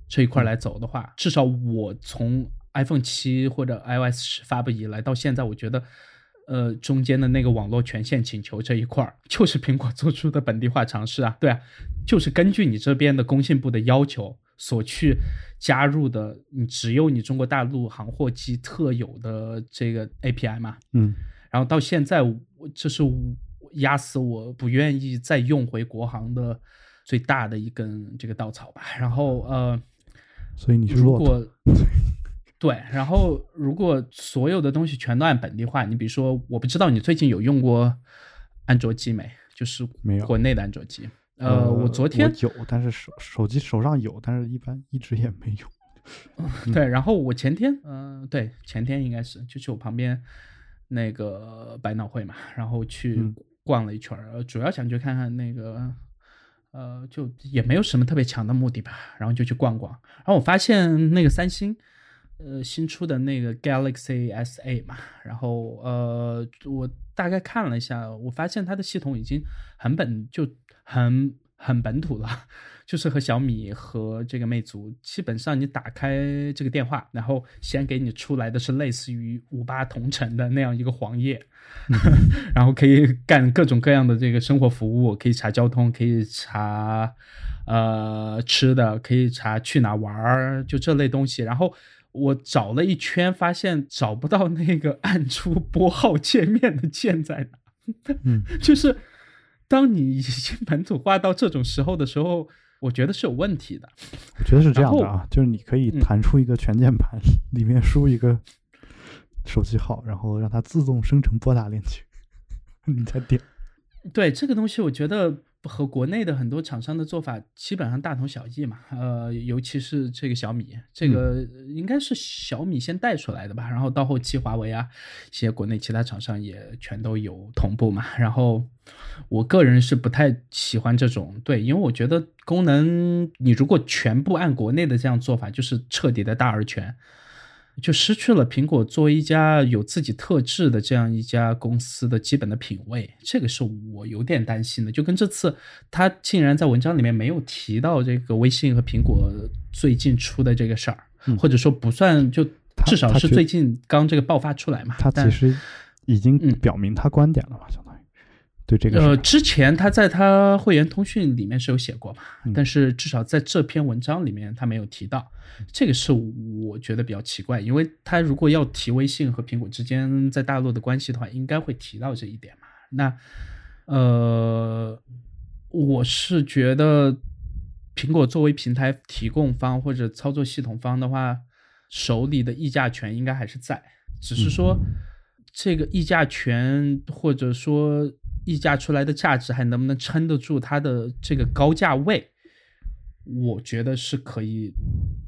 这一块来走的话，至少我从 iPhone 七或者 iOS 十发布以来到现在，我觉得，呃，中间的那个网络权限请求这一块儿，就是苹果做出的本地化尝试啊，对啊，就是根据你这边的工信部的要求所去加入的，你只有你中国大陆行货机特有的这个 API 嘛，嗯然后到现在，我这是我压死我不愿意再用回国行的最大的一根这个稻草吧。然后呃，所以你是如。果 对，然后如果所有的东西全都按本地化，你比如说，我不知道你最近有用过安卓机没？就是没有国内的安卓机。呃，我昨天有，但是手手机手上有，但是一般一直也没有。对，然后我前天，嗯、对，前天应该是就去我旁边那个百脑汇嘛，然后去逛了一圈儿，主要想去看看那个，呃，就也没有什么特别强的目的吧，然后就去逛逛。然后我发现那个三星，呃，新出的那个 Galaxy S A 嘛，然后呃，我大概看了一下，我发现它的系统已经很本就很很本土了。就是和小米和这个魅族，基本上你打开这个电话，然后先给你出来的是类似于五八同城的那样一个黄页，然后可以干各种各样的这个生活服务，可以查交通，可以查呃吃的，可以查去哪玩儿，就这类东西。然后我找了一圈，发现找不到那个 按出拨号界面的键在哪。嗯，就是当你已经本土化到这种时候的时候。我觉得是有问题的，我觉得是这样的啊，就是你可以弹出一个全键盘，里面输一个手机号，然后让它自动生成拨打链接，你再点。对这个东西，我觉得。和国内的很多厂商的做法基本上大同小异嘛，呃，尤其是这个小米，这个应该是小米先带出来的吧，然后到后期华为啊，一些国内其他厂商也全都有同步嘛。然后我个人是不太喜欢这种，对，因为我觉得功能你如果全部按国内的这样做法，就是彻底的大而全。就失去了苹果作为一家有自己特质的这样一家公司的基本的品味，这个是我有点担心的。就跟这次他竟然在文章里面没有提到这个微信和苹果最近出的这个事儿，或者说不算，就至少是最近刚这个爆发出来嘛。他其实已经表明他观点了嘛，相当于对这个。呃，之前他在他会员通讯里面是有写过嘛，但是至少在这篇文章里面他没有提到。这个是我觉得比较奇怪，因为他如果要提微信和苹果之间在大陆的关系的话，应该会提到这一点嘛。那，呃，我是觉得苹果作为平台提供方或者操作系统方的话，手里的议价权应该还是在，只是说这个议价权或者说溢价出来的价值还能不能撑得住它的这个高价位，我觉得是可以。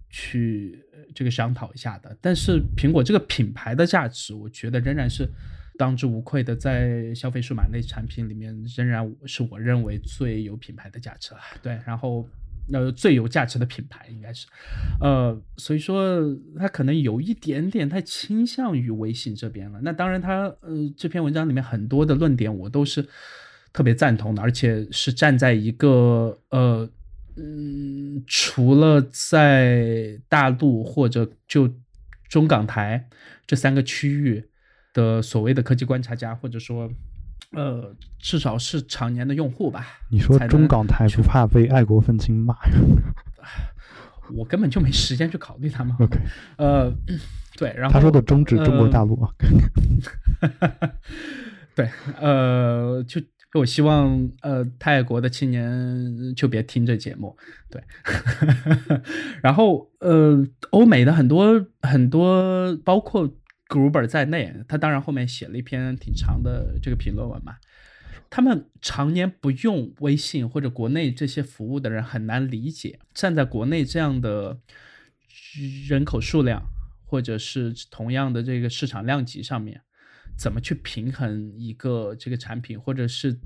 去这个商讨一下的，但是苹果这个品牌的价值，我觉得仍然是当之无愧的，在消费数码类产品里面，仍然是我认为最有品牌的价值了。对，然后呃最有价值的品牌应该是，呃，所以说他可能有一点点太倾向于微信这边了。那当然，他呃这篇文章里面很多的论点我都是特别赞同的，而且是站在一个呃。嗯，除了在大陆或者就中港台这三个区域的所谓的科技观察家，或者说，呃，至少是常年的用户吧。你说中港台不怕被爱国愤青骂？我根本就没时间去考虑他们。OK，呃，对，然后他说的中止中国大陆啊。对，呃，就。我希望，呃，泰国的青年就别听这节目，对。然后，呃，欧美的很多很多，包括 Gruber 在内，他当然后面写了一篇挺长的这个评论文嘛。他们常年不用微信或者国内这些服务的人很难理解，站在国内这样的人口数量或者是同样的这个市场量级上面。怎么去平衡一个这个产品，或者是，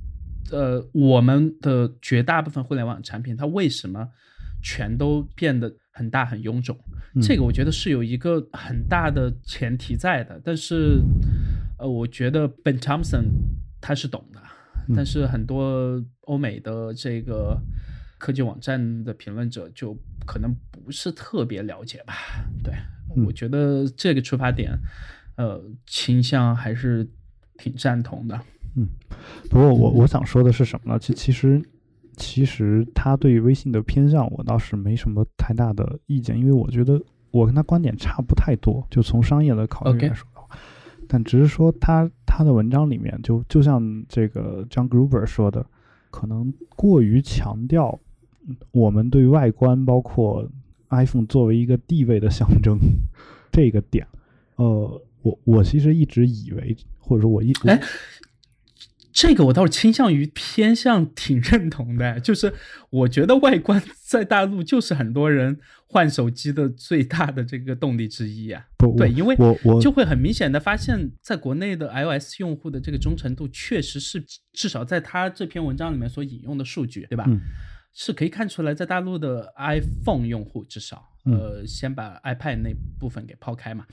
呃，我们的绝大部分互联网产品，它为什么全都变得很大很臃肿？这个我觉得是有一个很大的前提在的。但是，呃，我觉得 Ben Thompson 他是懂的，但是很多欧美的这个科技网站的评论者就可能不是特别了解吧？对，我觉得这个出发点。呃，倾向还是挺赞同的。嗯，不过我我想说的是什么呢？其其实其实他对微信的偏向，我倒是没什么太大的意见，因为我觉得我跟他观点差不太多。就从商业的考虑来说的话，但只是说他他的文章里面，就就像这个 John Gruber 说的，可能过于强调我们对外观，包括 iPhone 作为一个地位的象征这个点，呃。我我其实一直以为，或者说我一哎，这个我倒是倾向于偏向挺认同的，就是我觉得外观 在大陆就是很多人换手机的最大的这个动力之一啊。不，对，因为我我就会很明显的发现，在国内的 iOS 用户的这个忠诚度，确实是至少在他这篇文章里面所引用的数据，对吧？嗯，是可以看出来，在大陆的 iPhone 用户至少，呃，先把 iPad 那部分给抛开嘛，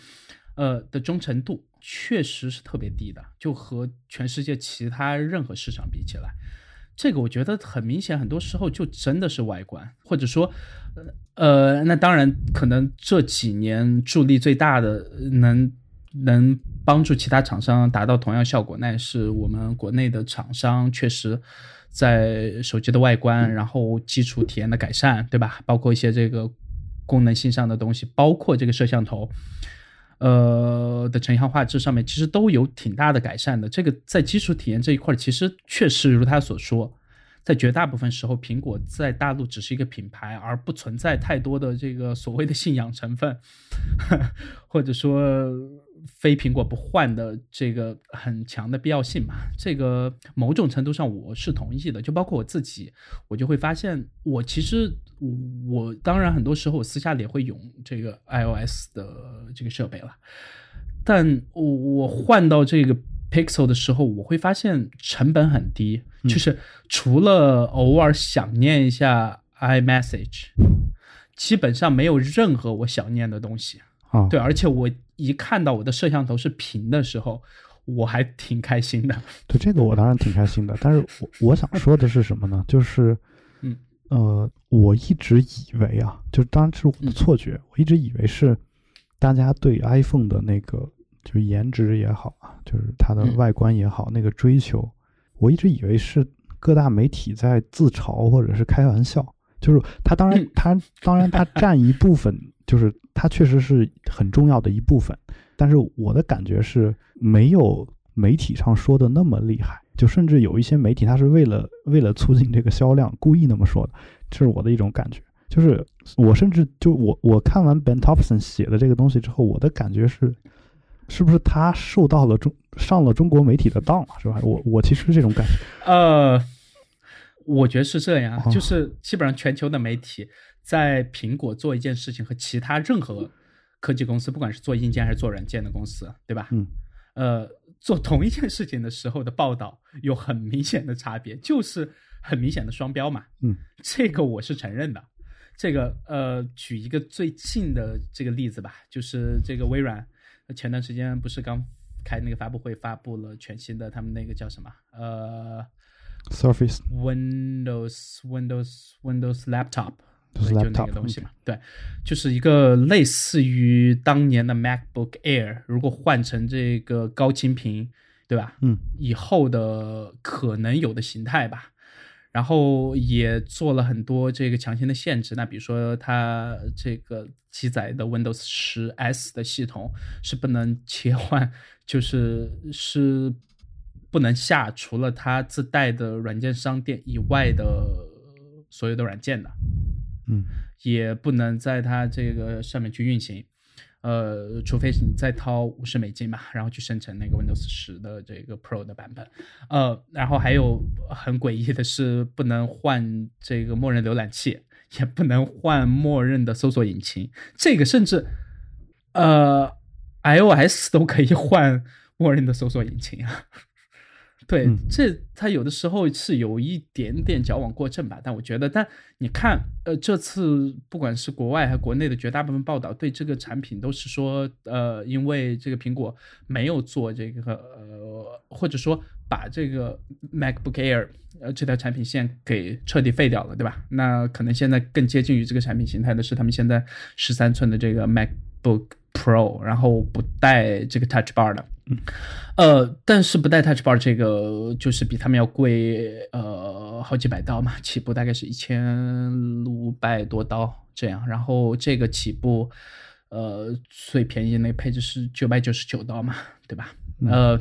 呃的忠诚度。确实是特别低的，就和全世界其他任何市场比起来，这个我觉得很明显，很多时候就真的是外观，或者说，呃，那当然可能这几年助力最大的，能能帮助其他厂商达到同样效果，那也是我们国内的厂商确实在手机的外观，然后基础体验的改善，对吧？包括一些这个功能性上的东西，包括这个摄像头。呃的成像画质上面其实都有挺大的改善的。这个在基础体验这一块，其实确实如他所说，在绝大部分时候，苹果在大陆只是一个品牌，而不存在太多的这个所谓的信仰成分，或者说。非苹果不换的这个很强的必要性嘛？这个某种程度上我是同意的。就包括我自己，我就会发现，我其实我当然很多时候我私下里也会用这个 iOS 的这个设备了，但我我换到这个 Pixel 的时候，我会发现成本很低，就是除了偶尔想念一下 iMessage，基本上没有任何我想念的东西。啊，对，而且我一看到我的摄像头是平的时候，我还挺开心的。对这个我当然挺开心的，但是我我想说的是什么呢？就是，嗯，呃，我一直以为啊，就当然是我的错觉，我一直以为是大家对 iPhone 的那个就是颜值也好啊，就是它的外观也好，那个追求，我一直以为是各大媒体在自嘲或者是开玩笑。就是它当然它当然它占一部分，就是。它确实是很重要的一部分，但是我的感觉是没有媒体上说的那么厉害，就甚至有一些媒体，他是为了为了促进这个销量，故意那么说的，这是我的一种感觉。就是我甚至就我我看完 Ben Thompson 写的这个东西之后，我的感觉是，是不是他受到了中上了中国媒体的当了，是吧？我我其实这种感觉，呃，我觉得是这样，就是基本上全球的媒体。在苹果做一件事情和其他任何科技公司，不管是做硬件还是做软件的公司，对吧？嗯，呃，做同一件事情的时候的报道有很明显的差别，就是很明显的双标嘛。嗯，这个我是承认的。这个呃，举一个最近的这个例子吧，就是这个微软前段时间不是刚开那个发布会，发布了全新的他们那个叫什么？呃，Surface Windows Windows Windows Laptop。就那个东西嘛，对，就是一个类似于当年的 MacBook Air，如果换成这个高清屏，对吧？嗯，以后的可能有的形态吧。然后也做了很多这个强行的限制，那比如说它这个机载的 Windows 十 S 的系统是不能切换，就是是不能下除了它自带的软件商店以外的所有的软件的。嗯，也不能在它这个上面去运行，呃，除非是你再掏五十美金吧，然后去生成那个 Windows 十的这个 Pro 的版本，呃，然后还有很诡异的是，不能换这个默认浏览器，也不能换默认的搜索引擎，这个甚至，呃，iOS 都可以换默认的搜索引擎啊。对，这他有的时候是有一点点矫枉过正吧，但我觉得，但你看，呃，这次不管是国外还是国内的绝大部分报道，对这个产品都是说，呃，因为这个苹果没有做这个，呃，或者说把这个 MacBook Air 呃这条产品线给彻底废掉了，对吧？那可能现在更接近于这个产品形态的是他们现在十三寸的这个 MacBook Pro，然后不带这个 Touch Bar 的。嗯，呃，但是不带 Touch Bar 这个就是比他们要贵，呃，好几百刀嘛，起步大概是一千五百多刀这样。然后这个起步，呃，最便宜那个配置是九百九十九刀嘛，对吧？呃，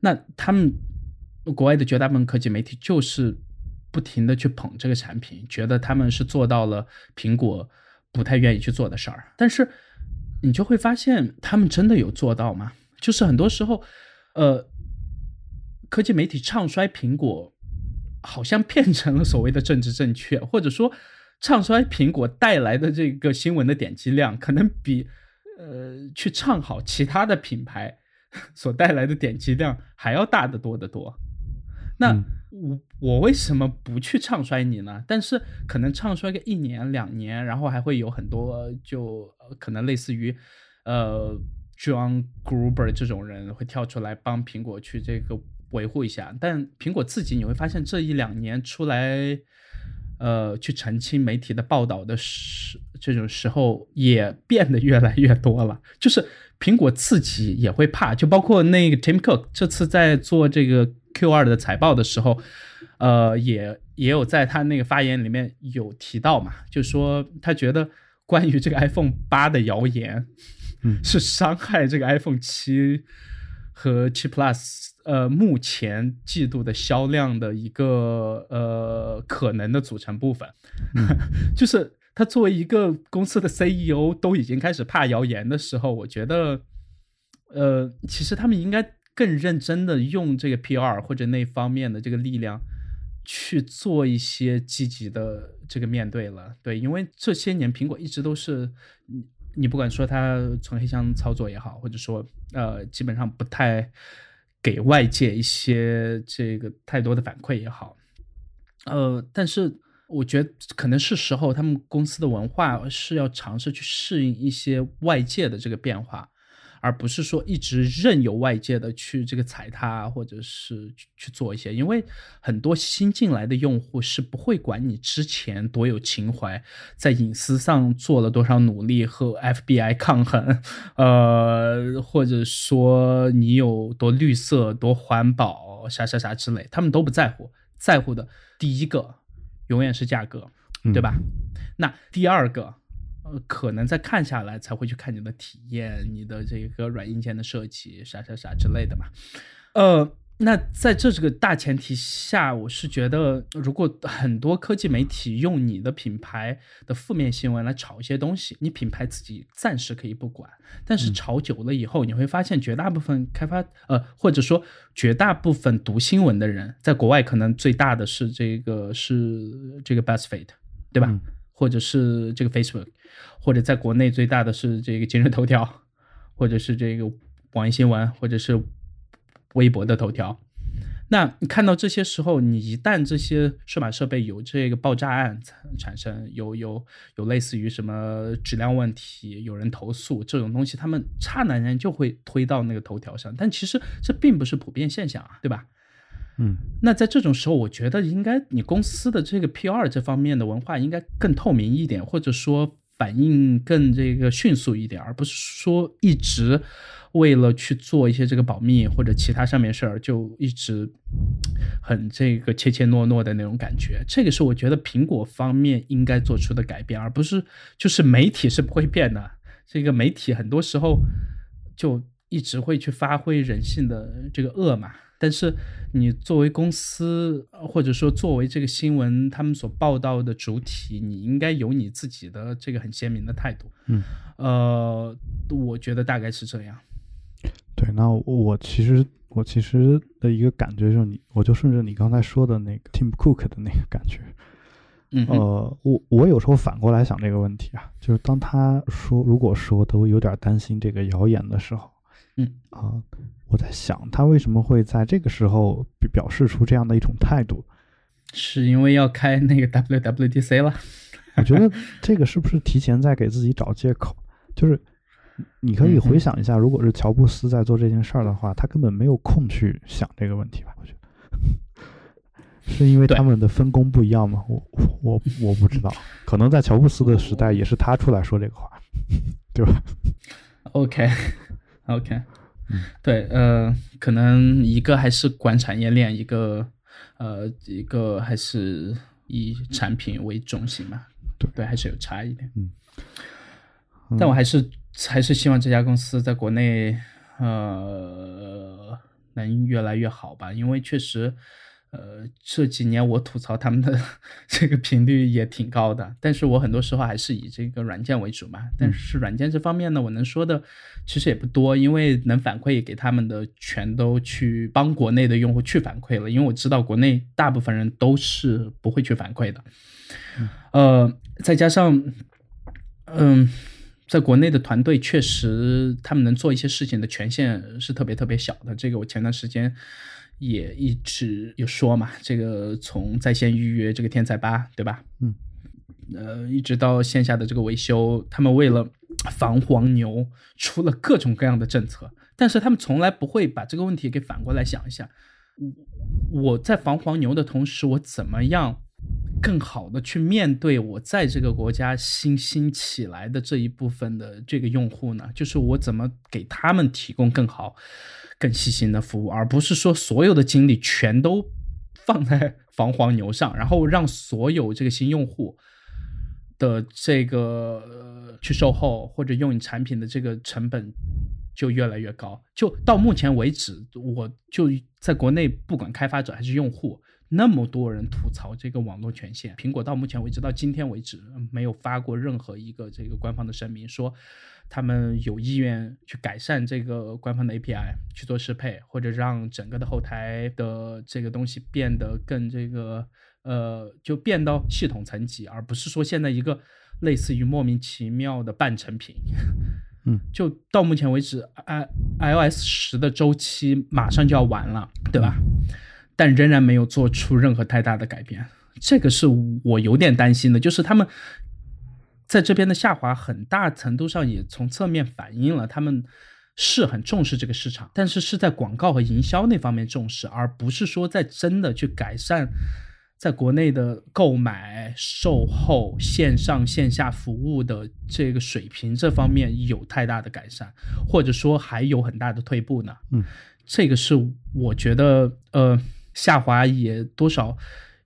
那他们国外的绝大部分科技媒体就是不停的去捧这个产品，觉得他们是做到了苹果不太愿意去做的事儿。但是你就会发现，他们真的有做到吗？就是很多时候，呃，科技媒体唱衰苹果，好像变成了所谓的政治正确，或者说唱衰苹果带来的这个新闻的点击量，可能比呃去唱好其他的品牌 所带来的点击量还要大得多得多。那我我为什么不去唱衰你呢？但是可能唱衰个一年两年，然后还会有很多就可能类似于呃 John Gruber 这种人会跳出来帮苹果去这个。维护一下，但苹果自己你会发现这一两年出来，呃，去澄清媒体的报道的时，这种时候也变得越来越多了。就是苹果自己也会怕，就包括那个 Tim Cook 这次在做这个 Q 二的财报的时候，呃，也也有在他那个发言里面有提到嘛，就说他觉得关于这个 iPhone 八的谣言，嗯，是伤害这个 iPhone 七和七 Plus。呃，目前季度的销量的一个呃可能的组成部分，就是他作为一个公司的 CEO 都已经开始怕谣言的时候，我觉得，呃，其实他们应该更认真的用这个 PR 或者那方面的这个力量去做一些积极的这个面对了。对，因为这些年苹果一直都是，你不管说他从黑箱操作也好，或者说呃，基本上不太。给外界一些这个太多的反馈也好，呃，但是我觉得可能是时候，他们公司的文化是要尝试去适应一些外界的这个变化。而不是说一直任由外界的去这个踩踏，或者是去做一些，因为很多新进来的用户是不会管你之前多有情怀，在隐私上做了多少努力和 FBI 抗衡，呃，或者说你有多绿色、多环保，啥啥啥之类，他们都不在乎，在乎的第一个永远是价格，对吧？那第二个。可能再看下来才会去看你的体验，你的这个软硬件的设计，啥啥啥之类的嘛。呃，那在这这个大前提下，我是觉得，如果很多科技媒体用你的品牌的负面新闻来炒一些东西，你品牌自己暂时可以不管，但是炒久了以后，你会发现绝大部分开发呃，或者说绝大部分读新闻的人，在国外可能最大的是这个是这个 BuzzFeed，对吧？或者是这个 Facebook。或者在国内最大的是这个今日头条，或者是这个网易新闻，或者是微博的头条。那你看到这些时候，你一旦这些数码设备有这个爆炸案产产生，有有有类似于什么质量问题，有人投诉这种东西，他们刹那间就会推到那个头条上。但其实这并不是普遍现象啊，对吧？嗯，那在这种时候，我觉得应该你公司的这个 PR 这方面的文化应该更透明一点，或者说。反应更这个迅速一点，而不是说一直为了去做一些这个保密或者其他上面事儿，就一直很这个怯怯懦懦的那种感觉。这个是我觉得苹果方面应该做出的改变，而不是就是媒体是不会变的。这个媒体很多时候就一直会去发挥人性的这个恶嘛。但是你作为公司，或者说作为这个新闻他们所报道的主体，你应该有你自己的这个很鲜明的态度。嗯，呃，我觉得大概是这样。对，那我其实我其实的一个感觉就是，你我就顺着你刚才说的那个 Tim Cook 的那个感觉。嗯，呃，我我有时候反过来想这个问题啊，就是当他说如果说都有点担心这个谣言的时候，嗯啊。我在想，他为什么会在这个时候表示出这样的一种态度？是因为要开那个 WWDC 了？我觉得 这个是不是提前在给自己找借口？就是你可以回想一下，如果是乔布斯在做这件事儿的话，他根本没有空去想这个问题吧？我觉得 是因为他们的分工不一样吗？我我我不知道，可能在乔布斯的时代也是他出来说这个话，对吧？OK OK。对，呃，可能一个还是管产业链，一个，呃，一个还是以产品为中心嘛，对对，还是有差异的。嗯，但我还是还是希望这家公司在国内，呃，能越来越好吧，因为确实，呃，这几年我吐槽他们的 这个频率也挺高的，但是我很多时候还是以这个软件为主嘛。但是软件这方面呢，我能说的其实也不多，因为能反馈给他们的全都去帮国内的用户去反馈了，因为我知道国内大部分人都是不会去反馈的。呃，再加上，嗯，在国内的团队确实他们能做一些事情的权限是特别特别小的，这个我前段时间。也一直有说嘛，这个从在线预约这个天才吧，对吧？嗯，呃，一直到线下的这个维修，他们为了防黄牛，出了各种各样的政策，但是他们从来不会把这个问题给反过来想一下，我我在防黄牛的同时，我怎么样更好的去面对我在这个国家新兴起来的这一部分的这个用户呢？就是我怎么给他们提供更好。更细心的服务，而不是说所有的精力全都放在 防黄牛上，然后让所有这个新用户的这个去售后或者用你产品的这个成本就越来越高。就到目前为止，我就在国内，不管开发者还是用户，那么多人吐槽这个网络权限，苹果到目前为止到今天为止没有发过任何一个这个官方的声明说。他们有意愿去改善这个官方的 API 去做适配，或者让整个的后台的这个东西变得更这个呃，就变到系统层级，而不是说现在一个类似于莫名其妙的半成品。嗯，就到目前为止，i iOS 十的周期马上就要完了，对吧？但仍然没有做出任何太大的改变，这个是我有点担心的，就是他们。在这边的下滑，很大程度上也从侧面反映了他们是很重视这个市场，但是是在广告和营销那方面重视，而不是说在真的去改善在国内的购买、售后、线上线下服务的这个水平这方面有太大的改善，或者说还有很大的退步呢？嗯，这个是我觉得呃下滑也多少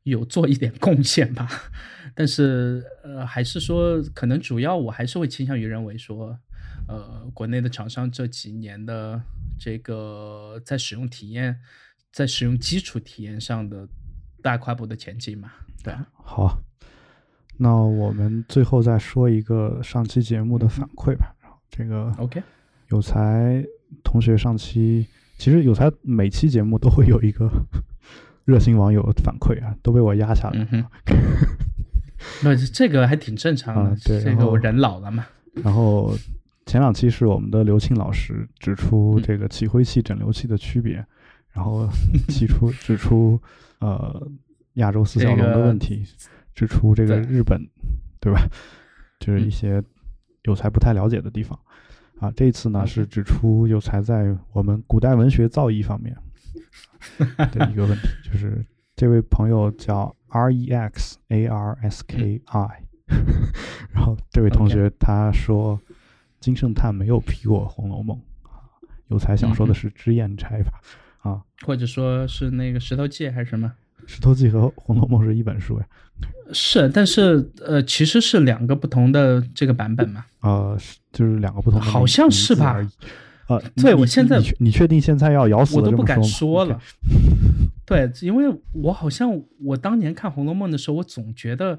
有做一点贡献吧。但是，呃，还是说，可能主要我还是会倾向于认为说，呃，国内的厂商这几年的这个在使用体验，在使用基础体验上的大跨步的前进嘛。对，好，那我们最后再说一个上期节目的反馈吧。这个 OK，有才同学上期，其实有才每期节目都会有一个热心网友反馈啊，都被我压下来。那这个还挺正常的，对，这个我人老了嘛。然后前两期是我们的刘庆老师指出这个起灰器、整流器的区别，然后提出 指出呃亚洲四小龙的问题，指出这个日本对吧？就是一些有才不太了解的地方啊。这次呢是指出有才在我们古代文学造诣方面的一个问题，就是这位朋友叫。R E X A R S K I，然后这位同学他说，金圣叹没有批过《红楼梦》，有才想说的是脂砚斋吧？啊，或者说是那个《石头记》还是什么？《石头记》和《红楼梦》是一本书呀？是，但是呃，其实是两个不同的这个版本嘛？呃，就是两个不同的，好像是吧？呃，对我现在你确定现在要咬死我都不敢说了。对，因为我好像我当年看《红楼梦》的时候，我总觉得，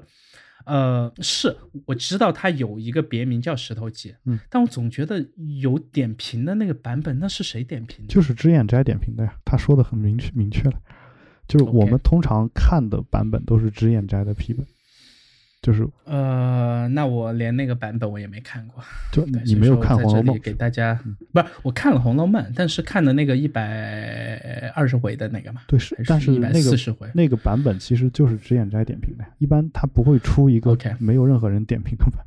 呃，是我知道它有一个别名叫《石头记》，嗯，但我总觉得有点评的那个版本，那是谁点评的？就是脂砚斋点评的呀，他说的很明确明确了，就是我们通常看的版本都是脂砚斋的批本。就是呃，那我连那个版本我也没看过。就你没有看《红楼梦》？给大家不是我看了《红楼梦》，但是看的那个一百二十回的那个嘛。对，是，但是那个四十回那个版本其实就是脂砚斋点评的，一般他不会出一个没有任何人点评的版。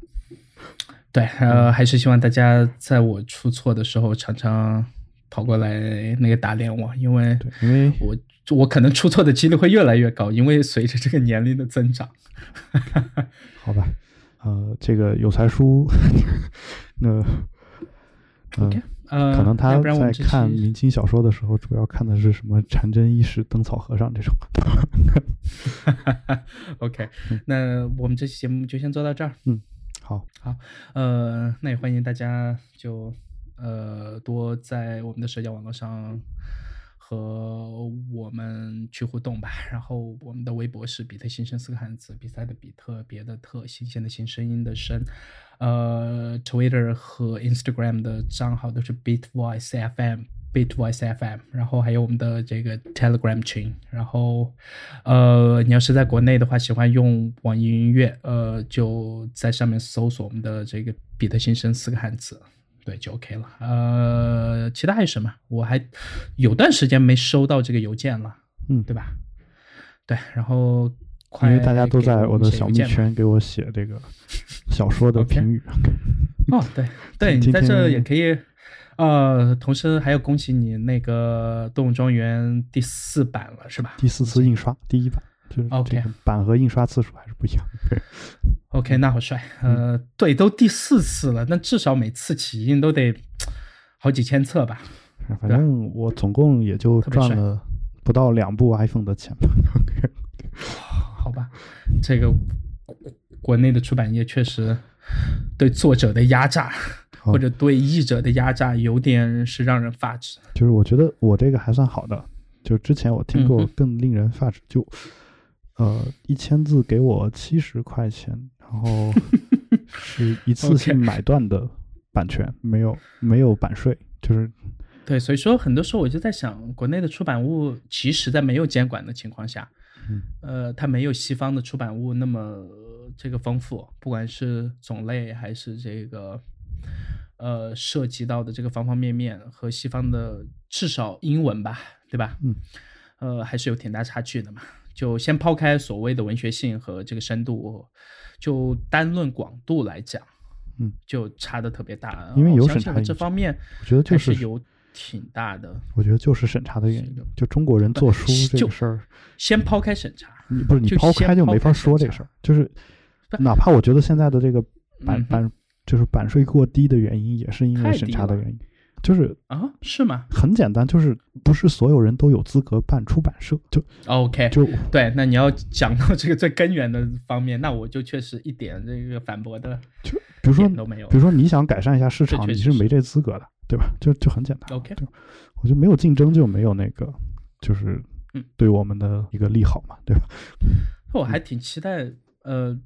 对，呃，还是希望大家在我出错的时候常常跑过来那个打脸我，因为因为我我可能出错的几率会越来越高，因为随着这个年龄的增长。好吧，呃，这个有才叔，那，OK，呃，可能他在看明清小说的时候，主要看的是什么禅真一史、灯草和尚这种。OK，那我们这期节目就先做到这儿。嗯，好，好，呃，那也欢迎大家就呃多在我们的社交网络上。和我们去互动吧。然后我们的微博是比特新生四个汉字，比赛的比特别的特，新鲜的新声音的声。呃，Twitter 和 Instagram 的账号都是 Beat Voice FM。Beat Voice FM，然后还有我们的这个 Telegram 群，然后，呃，你要是在国内的话，喜欢用网易云音乐，呃，就在上面搜索我们的这个“彼得先生”四个汉字，对，就 OK 了。呃，其他还有什么？我还有段时间没收到这个邮件了，嗯，对吧？对，然后因为大家都在我的小蜜圈给我写这个小说的评语。哦，对，对你在这也可以。呃，同时还要恭喜你那个《动物庄园》第四版了，是吧？第四次印刷，第一版就是 OK，版和印刷次数还是不一样。OK，那好帅。呃，对，都第四次了，那至少每次起印都得好几千册吧？反正我总共也就赚了不到两部 iPhone 的钱吧。好吧，这个国内的出版业确实对作者的压榨。或者对译者的压榨有点是让人发指。就是我觉得我这个还算好的，就之前我听过更令人发指，就呃一千字给我七十块钱，然后是一次性 买断的版权，没有没有版税，就是对，所以说很多时候我就在想，国内的出版物其实在没有监管的情况下，呃，它没有西方的出版物那么这个丰富，不管是种类还是这个。呃，涉及到的这个方方面面和西方的至少英文吧，对吧？嗯，呃，还是有挺大差距的嘛。就先抛开所谓的文学性和这个深度，就单论广度来讲，嗯，就差的特别大。因为有审查这方面，我觉得就是有挺大的。我觉得就是审查的原因。就中国人做书这个事儿，先抛开审查，你不是你抛开就没法说这事儿。就是哪怕我觉得现在的这个版版。就是版税过低的原因，也是因为审查的原因。就是啊，是吗？很简单，就是不是所有人都有资格办出版社。就 OK，就对。那你要讲到这个最根源的方面，那我就确实一点这个反驳的，就比如说都没有。比如说你想改善一下市场，你是没这资格的，对吧？就就很简单。OK，我觉得没有竞争就没有那个，就是对我们的一个利好嘛，对吧？那我还挺期待，呃。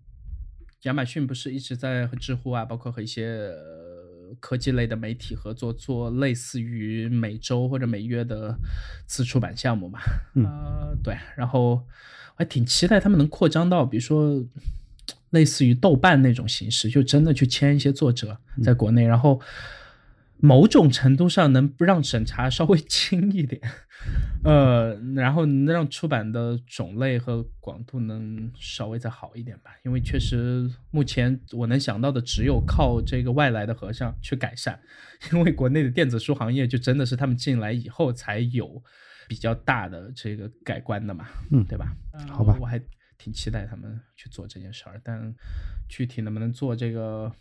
亚马逊不是一直在和知乎啊，包括和一些科技类的媒体合作，做类似于每周或者每月的自出版项目嘛？嗯，对。然后我还挺期待他们能扩张到，比如说类似于豆瓣那种形式，就真的去签一些作者在国内，然后。某种程度上能让审查稍微轻一点，呃，然后能让出版的种类和广度能稍微再好一点吧。因为确实目前我能想到的只有靠这个外来的和尚去改善，因为国内的电子书行业就真的是他们进来以后才有比较大的这个改观的嘛，嗯，对吧？好吧，我还挺期待他们去做这件事儿，但具体能不能做这个？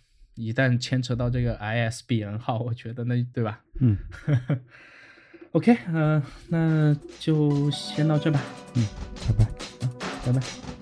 一旦牵扯到这个 ISBN 号，我觉得那对吧？嗯。OK，嗯，那就先到这吧。嗯，拜拜。拜拜。